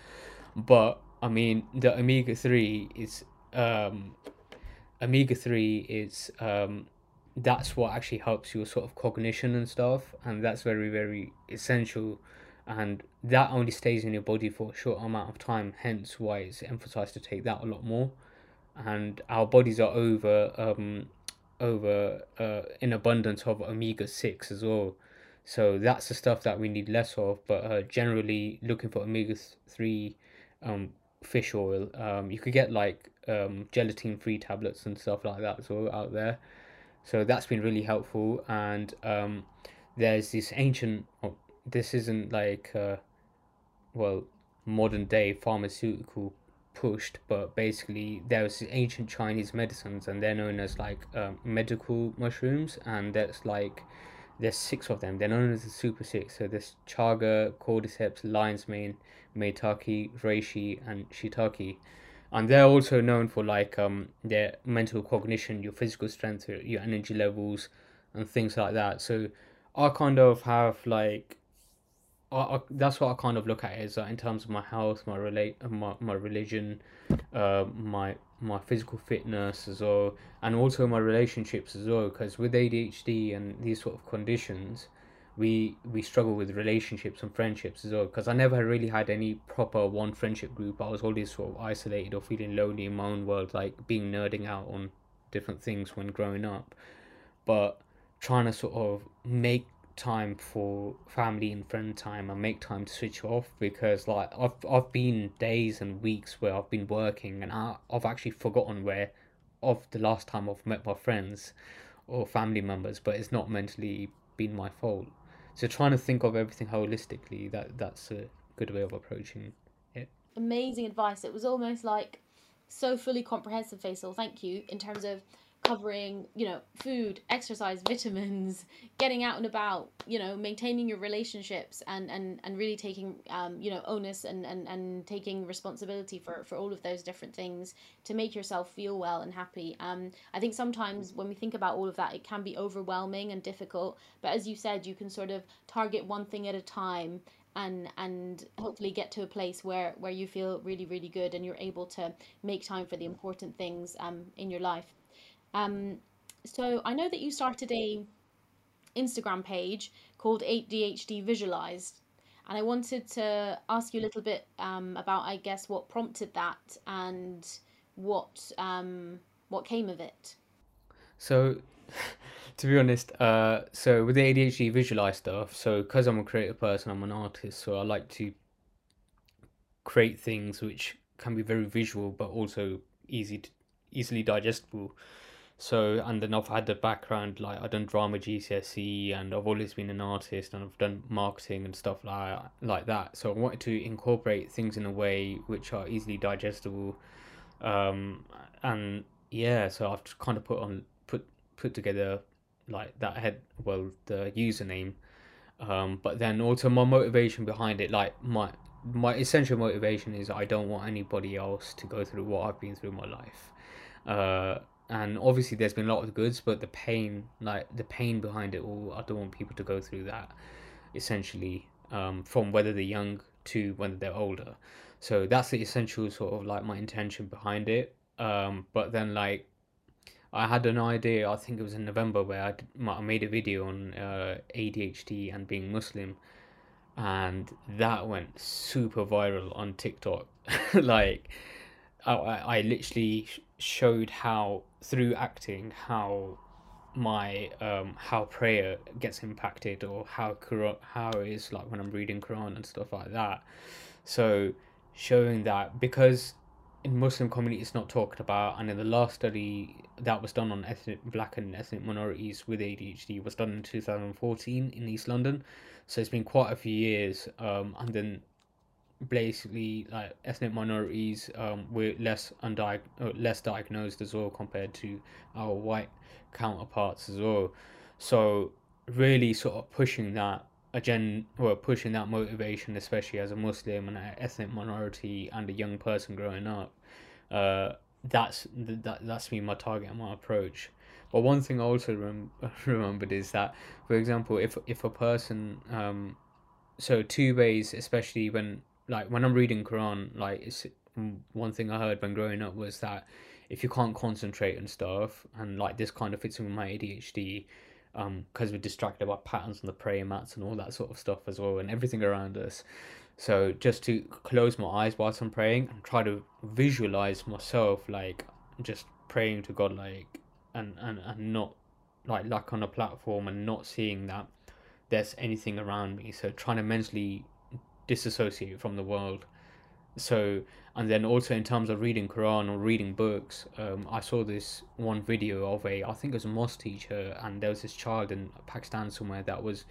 But i mean the omega-3 is um omega-3 is um that's what actually helps your sort of cognition and stuff and that's very very essential. And that only stays in your body for a short amount of time hence why it's emphasized to take that a lot more and our bodies are over um over uh, in abundance of omega 6 as well. So that's the stuff that we need less of but uh, generally looking for omega 3 um fish oil. Um you could get like um gelatin free tablets and stuff like that as well out there. So that's been really helpful and um there's this ancient oh, this isn't like uh well modern day pharmaceutical pushed, but basically there was ancient Chinese medicines, and they're known as like um, medical mushrooms, and that's like there's six of them. They're known as the super six. So there's chaga, cordyceps, lion's mane, maitake, reishi, and shiitake. And they're also known for like um their mental cognition, your physical strength, your energy levels, and things like that. So I kind of have like I, I, that's what I kind of look at is in terms of my health, my relate, my my religion, uh, my my physical fitness as well, and also my relationships as well. Because with ADHD and these sort of conditions, we we struggle with relationships and friendships as well. Because I never really had any proper one friendship group. I was always sort of isolated or feeling lonely in my own world, like being nerding out on different things when growing up. But trying to sort of make time for family and friend time and make time to switch off because like I've I've been days and weeks where I've been working and I, I've actually forgotten where of the last time I've met my friends or family members but it's not mentally been my fault. So trying to think of everything holistically that that's a good way of approaching it. Amazing advice. It was almost like so fully comprehensive Faisal. Thank you. In terms of covering you know food exercise vitamins getting out and about you know maintaining your relationships and and and really taking um you know onus and and and taking responsibility for for all of those different things to make yourself feel well and happy. Um i think sometimes when we think about all of that it can be overwhelming and difficult but as you said you can sort of target one thing at a time and and hopefully get to a place where where you feel really really good and you're able to make time for the important things um in your life um so i know that you started a instagram page called adhd visualized and i wanted to ask you a little bit um about i guess what prompted that and what um what came of it So, to be honest, uh, so with the ADHD visualize stuff, so because I'm a creative person, I'm an artist, so I like to create things which can be very visual but also easy to, easily digestible. So, and then I've had the background like I've done drama GCSE and I've always been an artist and I've done marketing and stuff like like that. So I wanted to incorporate things in a way which are easily digestible. Um, and yeah, so I've kind of put on put put together like that head well the username um but then also my motivation behind it like my my essential motivation is I don't want anybody else to go through what I've been through in my life uh and obviously there's been a lot of goods but the pain like the pain behind it all I don't want people to go through that essentially um from whether they're young to when they're older so that's the essential sort of like my intention behind it um but then like I had an idea, I think it was in November, where I, did, I made a video on uh, ADHD and being Muslim, and that went super viral on TikTok. like, I, I literally showed how through acting how my um how prayer gets impacted or how Quran, how it is like when I'm reading Quran and stuff like that. So showing that because in Muslim community it's not talked about, and in the last study that was done on ethnic black and ethnic minorities with ADHD was done in 2014 in East London. So it's been quite a few years, um, and then basically like ethnic minorities um, were less undiag- uh, less diagnosed as well compared to our white counterparts as well. So really sort of pushing that agenda or pushing that motivation, especially as a Muslim and an ethnic minority and a young person growing up. Uh, that's that that's been my target and my approach. But one thing I also rem- remembered is that, for example, if if a person um, so two ways, especially when like when I'm reading Quran, like it's one thing I heard when growing up was that if you can't concentrate and stuff, and like this kind of fits in with my ADHD, um, because we're distracted by patterns on the prayer mats and all that sort of stuff as well, and everything around us. So just to close my eyes whilst I'm praying and try to visualize myself like just praying to God, like and and and not like like on a platform and not seeing that there's anything around me. So trying to mentally disassociate from the world. So, and then also in terms of reading Quran or reading books, um, I saw this one video of a, I think it was a mosque teacher, and there was this child in Pakistan somewhere that was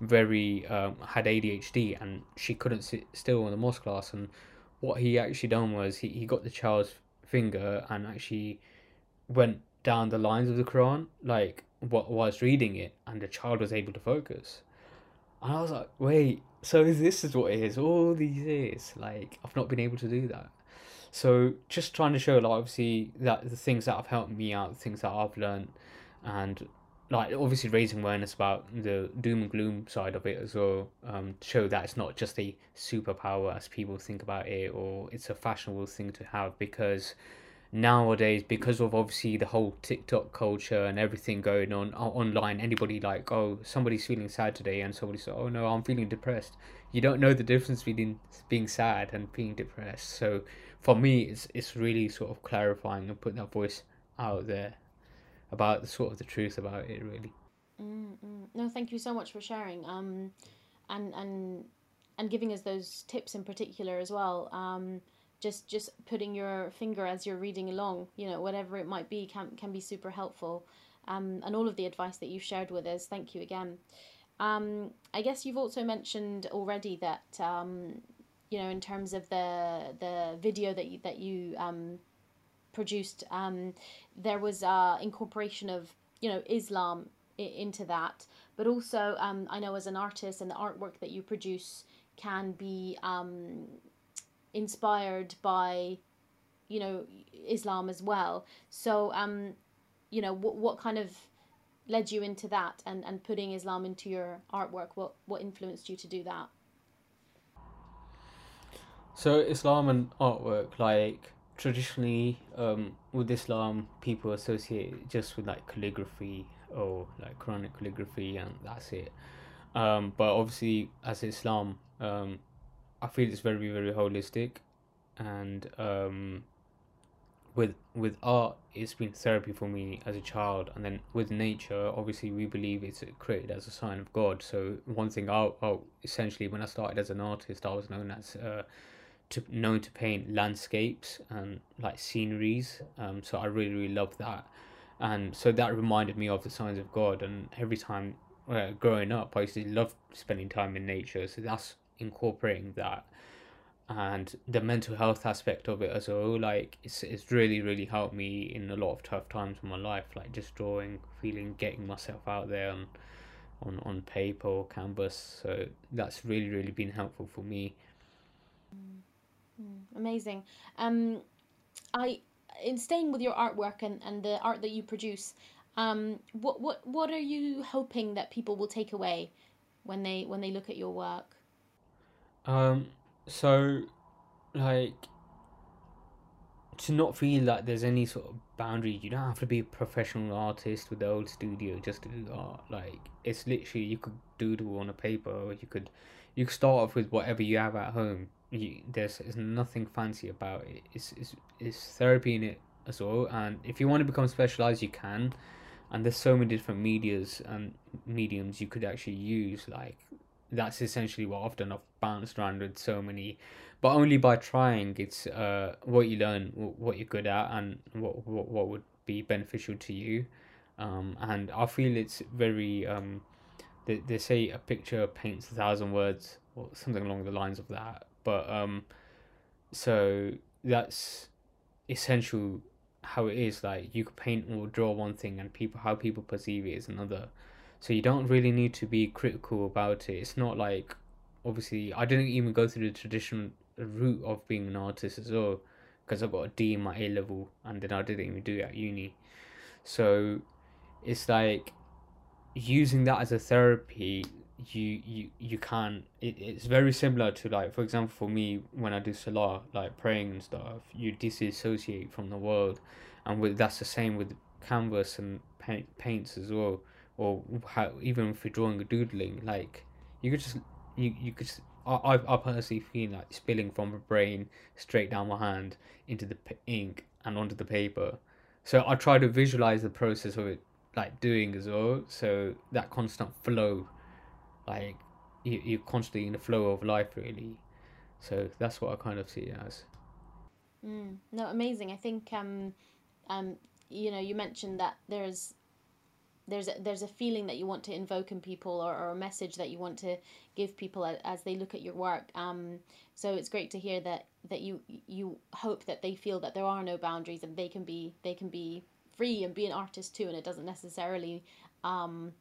very um, had ADHD, and she couldn't sit still in the mosque class. And what he actually done was he, he got the child's finger and actually went down the lines of the Quran, like was reading it, and the child was able to focus. And I was like, wait, so this is what it is all these years. Like, I've not been able to do that. So just trying to show, like, obviously, that the things that have helped me out, the things that I've learned, and like obviously raising awareness about the doom and gloom side of it as well. Um, show that it's not just a superpower as people think about it, or it's a fashionable thing to have because nowadays because of obviously the whole TikTok culture and everything going on online, anybody like, oh, somebody's feeling sad today, and somebody says, oh no, I'm feeling depressed. You don't know the difference between being sad and being depressed. So for me, it's it's really sort of clarifying and putting that voice out there about the sort of the truth about it, really. Mm-mm. No, thank you so much for sharing. Um, and and and giving us those tips in particular as well. Um, just just putting your finger as you're reading along, you know, whatever it might be, can can be super helpful. Um, and all of the advice that you've shared with us, thank you again. Um, I guess you've also mentioned already that um, you know, in terms of the the video that you, that you um, produced, um, there was uh, incorporation of you know Islam into that, but also um, I know as an artist and the artwork that you produce can be um, inspired by you know Islam as well. So um, you know what what kind of led you into that and and putting Islam into your artwork? What what influenced you to do that? So Islam and artwork, like traditionally, um, with Islam, people associate just with like calligraphy or like Quranic calligraphy, and that's it. Um, but obviously, as Islam, um, I feel it's very, very holistic, and um, with with art, it's been therapy for me as a child, and then with nature, obviously, we believe it's created as a sign of God. So one thing, I, I essentially, when I started as an artist, I was known as uh, to known to paint landscapes and like sceneries. Um, so I really really love that, and so that reminded me of the signs of God. And every time uh, growing up, I used to love spending time in nature. So that's incorporating that, and the mental health aspect of it as well. Like it's it's really really helped me in a lot of tough times in my life. Like just drawing, feeling, getting myself out there and on on paper or canvas. So that's really really been helpful for me. Mm, amazing. Um, I in staying with your artwork and, and the art that you produce, um, what what what are you hoping that people will take away when they when they look at your work? Um, so like to not feel like there's any sort of boundary. You don't have to be a professional artist with the old studio just to do art. Like it's literally you could doodle on a paper, or you could you could start off with whatever you have at home you, there's, there's nothing fancy about it. It's, it's, it's therapy in it as well. And if you want to become specialized, you can. And there's so many different medias and mediums you could actually use. Like that's essentially what I've done. I've bounced around with so many, but only by trying. It's uh what you learn, what you're good at, and what what, what would be beneficial to you. Um, and I feel it's very um, they, they say a picture paints a thousand words or something along the lines of that but um, so that's essential how it is. Like you could paint or draw one thing, and people how people perceive it is another. So you don't really need to be critical about it. It's not like obviously I didn't even go through the traditional route of being an artist as well because I got a D in my A level and then I didn't even do it at uni. So it's like using that as a therapy you you you can it, it's very similar to like for example for me when i do salah like praying and stuff you disassociate from the world and with that's the same with canvas and paint, paints as well or how even you're drawing or doodling like you could just you you could just, I, I personally feel like spilling from my brain straight down my hand into the ink and onto the paper. So i try to visualize the process of it like doing as well. So that constant flow like you, you're constantly in the flow of life really. So that's what i kind of see it as. Mm, no amazing. I think um um you know you mentioned that there's there's a, there's a feeling that you want to invoke in people or, or a message that you want to give people as, as they look at your work um so it's great to hear that that you you hope that they feel that there are no boundaries and they can be they can be free and be an artist too and it doesn't necessarily um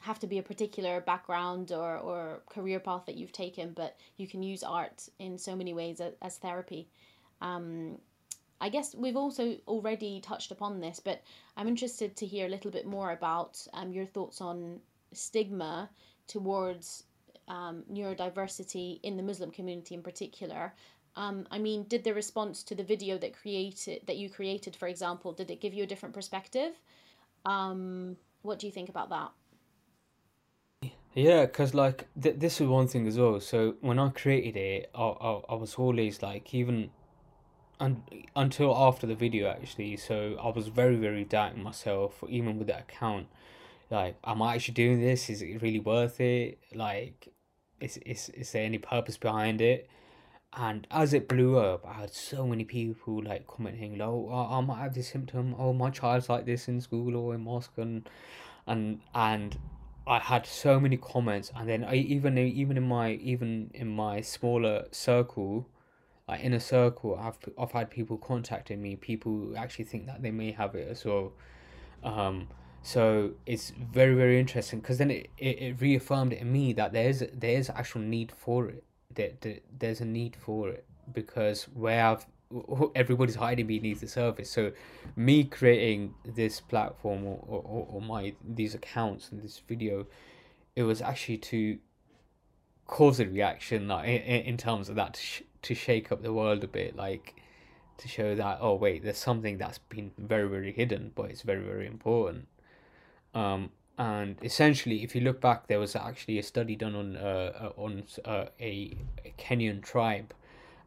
have to be a particular background or, or career path that you've taken, but you can use art in so many ways as, as therapy. Um, I guess we've also already touched upon this, but I'm interested to hear a little bit more about um, your thoughts on stigma towards um, neurodiversity in the Muslim community in particular. Um, I mean, did the response to the video that created that you created, for example, did it give you a different perspective? Um, what do you think about that? Yeah, because like th- this is one thing as well. So when I created it, I I, I was always like even un- until after the video actually. So I was very very doubting myself, even with that account. Like, am I actually doing this? Is it really worth it? Like, is is is there any purpose behind it? And as it blew up, I had so many people like commenting, "Oh, I might have this symptom. Oh, my child's like this in school or in mosque," and and and I had so many comments, and then I even even in my even in my smaller circle, like in a circle, I've I've had people contacting me, people actually think that they may have it as well. Um, so it's very very interesting because then it, it, it reaffirmed in me that there's there's actual need for it. That there, there's a need for it because where I've everybody's hiding beneath the surface. So, me creating this platform or, or, or my these accounts and this video, it was actually to cause a reaction like in, in terms of that to, sh- to shake up the world a bit like to show that oh wait there's something that's been very very hidden but it's very very important um and essentially if you look back there was actually a study done on uh, uh on uh, a, a Kenyan tribe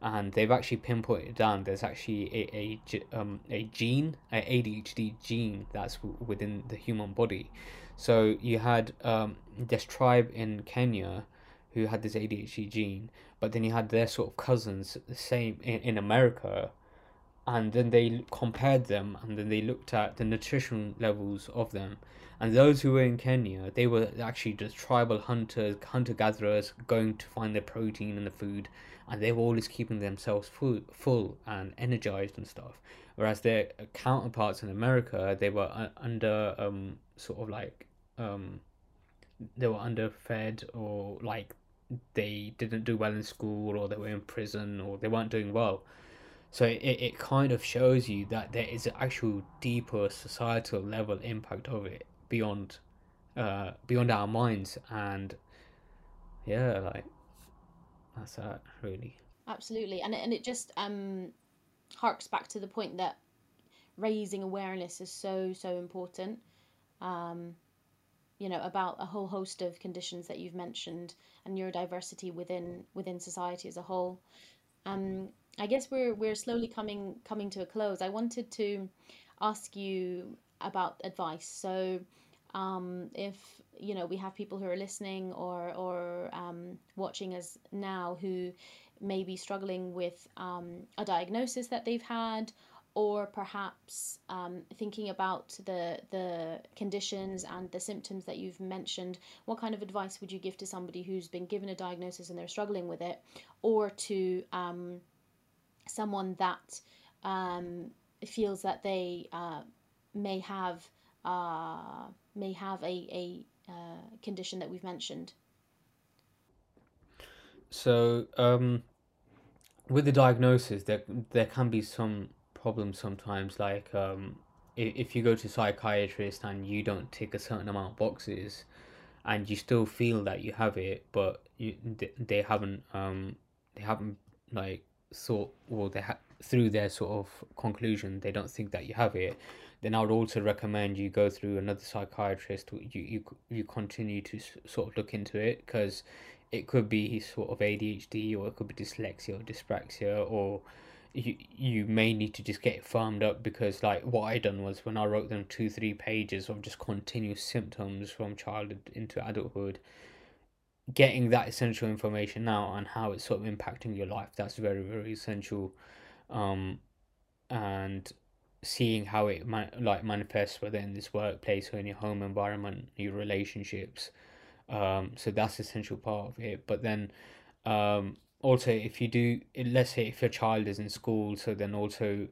and they've actually pinpointed down there's actually a, a, um, a gene, a ADHD gene that's w- within the human body. So you had um, this tribe in Kenya who had this ADHD gene, but then you had their sort of cousins, the same in, in America, and then they compared them and then they looked at the nutrition levels of them. And those who were in Kenya they were actually just tribal hunters hunter gatherers going to find their protein in the food and they were always keeping themselves full full and energized and stuff. Whereas their counterparts in America they were uh, under um sort of like um they were underfed or like they didn't do well in school or they were in prison or they weren't doing well so it, it kind of shows you that there is an actual deeper societal level impact of it beyond uh beyond our minds and yeah like that's that really Absolutely. And and it just um harks back to the point that raising awareness is so so important. Um you know about a whole host of conditions that you've mentioned and neurodiversity within within society as a whole. Um I guess we're we're slowly coming coming to a close. I wanted to ask you about advice. So, um, if you know we have people who are listening or or um, watching us now who may be struggling with um, a diagnosis that they've had, or perhaps um, thinking about the the conditions and the symptoms that you've mentioned, what kind of advice would you give to somebody who's been given a diagnosis and they're struggling with it, or to um, someone that um, feels that they uh, may have uh, may have a, a uh, condition that we've mentioned. so um with the diagnosis there there can be some problems sometimes like um if you go to psychiatrist and you don't tick a certain amount of boxes and you still feel that you have it but you they haven't um they haven't like thought or they ha- through their sort of conclusion they don't think that you have it then I would also recommend you go through another psychiatrist. You you you continue to sort of look into it because it could be sort of ADHD or it could be dyslexia or dyspraxia or you you may need to just get it firmed up because like what I done was when I wrote them two three pages of just continuous symptoms from childhood into adulthood getting that essential information now and how it's sort of impacting your life that's very very essential. Um and seeing how it man- like manifests whether in this workplace or in your home environment your relationships um so that's essential part of it. But then um also if you do let's say if your child is in school so then also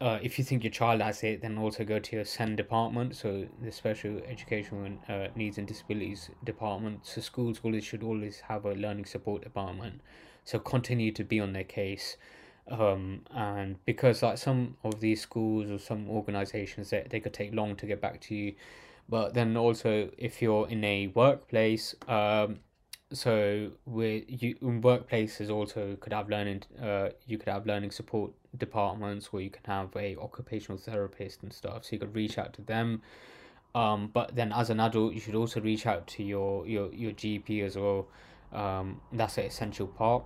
uh, if you think your child has it, then also go to your SEN department, so the Special Educational uh, Needs and Disabilities Department. So schools always should always have a learning support department. So continue to be on their case, um, and because like some of these schools or some organizations that they, they could take long to get back to you, but then also if you're in a workplace, um, so with you in workplaces also could have learning uh you could have learning support departments where you can have a occupational therapist and stuff. So you could reach out to them. Um but then as an adult you should also reach out to your your your GP as well. Um that's an essential part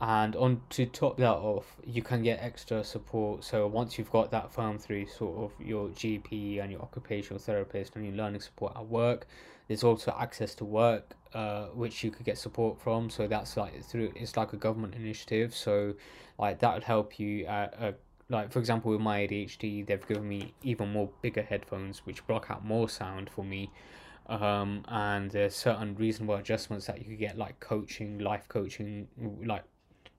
and on to top that off you can get extra support. So once you've got that firm through sort of your gp and your occupational therapist and your learning support at work there's also access to work uh, which you could get support from. So that's like through it's like a government initiative. So like that would help you at uh, like for example with my adhd they've given me even more bigger headphones which block out more sound for me. Um and there's certain reasonable adjustments that you could get like coaching life coaching like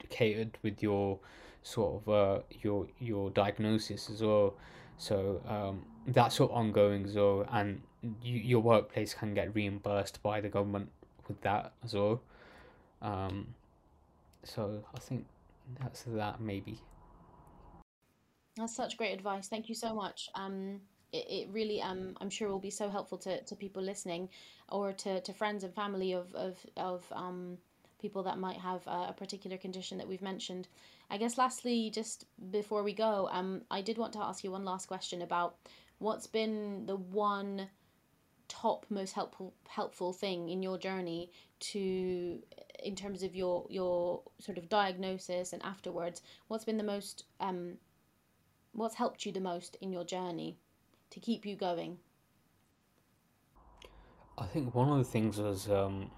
catered with your sort of uh your your diagnosis as well so um that's sort of ongoing as well and you, your workplace can get reimbursed by the government with that as well um so i think that's that maybe That's such great advice. Thank you so much. Um, it, it really um I'm sure will be so helpful to, to people listening or to, to friends and family of of, of um people that might have a, particular condition that we've mentioned. I guess lastly, just before we go, um I did want to ask you one last question about what's been the one top most helpful helpful thing in your journey to in terms of your your sort of diagnosis and afterwards what's been the most um what's helped you the most in your journey to keep you going? I think one of the things was um,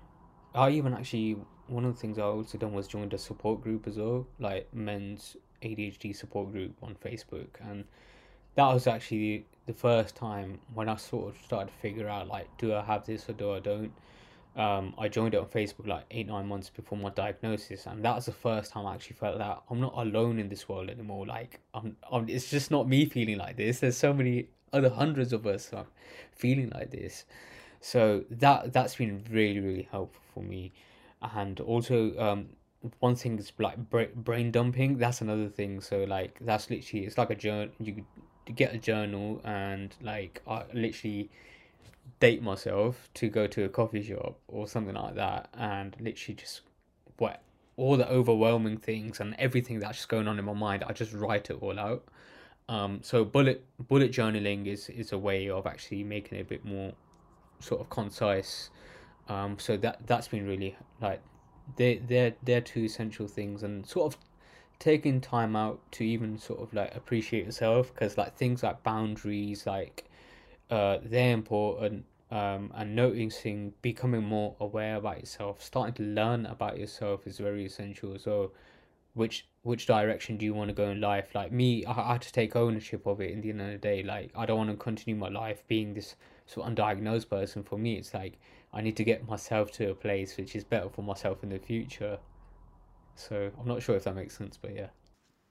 I even actually one of the things I also done was joined a support group as well, like men's ADHD support group on Facebook, and that was actually the first time when I sort of started to figure out like, do I have this or do I don't? Um, I joined it on Facebook like eight nine months before my diagnosis, and that was the first time I actually felt that I'm not alone in this world anymore. Like I'm, I'm it's just not me feeling like this. There's so many other hundreds of us feeling like this. So that that's been really really helpful for me, and also um, one thing is like brain dumping. That's another thing. So like that's literally it's like a journal. You get a journal and like I literally date myself to go to a coffee shop or something like that, and literally just what all the overwhelming things and everything that's just going on in my mind. I just write it all out um, so bullet bullet journaling is is a way of actually making it a bit more sort of concise. Um, so that that's been really like they they're they're two essential things and sort of taking time out to even sort of like appreciate yourself because like things like boundaries like uh they're important um and noticing becoming more aware about yourself starting to learn about yourself is very essential so which which direction do you want to go in life? Like me i, I had to take ownership of it in the end of the day. Like i don't want to continue my life being this sort of undiagnosed person. For me it's like i need to get myself to a place which is better for myself in the future. So i'm not sure if that makes sense but yeah.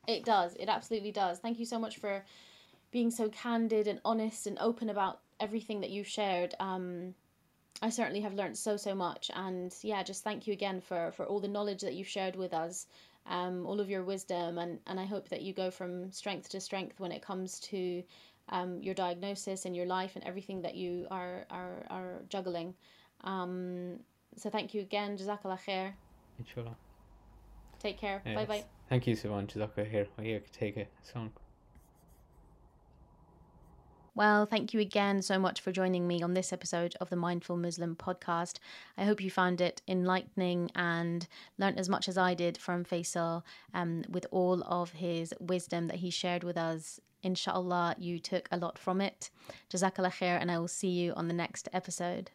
It does. It absolutely does. Thank you so much for being so candid and honest and open about everything that you've shared. Um I certainly have learned so so much. And yeah just thank you again for for all the knowledge that you've shared with us um, all of your wisdom, and, and I hope that you go from strength to strength when it comes to um, your diagnosis and your life and everything that you are are, are juggling. Um, so thank you again, Jazakallah khair. Inshallah. Take care. Yes. Bye bye. Thank you, Sivan. Jazakallah khair. Take it. Sound. Well, thank you again so much for joining me on this episode of the Mindful Muslim podcast. I hope you found it enlightening and learnt as much as I did from Faisal um, with all of his wisdom that he shared with us. Inshallah, you took a lot from it. Jazakallah khair, and I will see you on the next episode.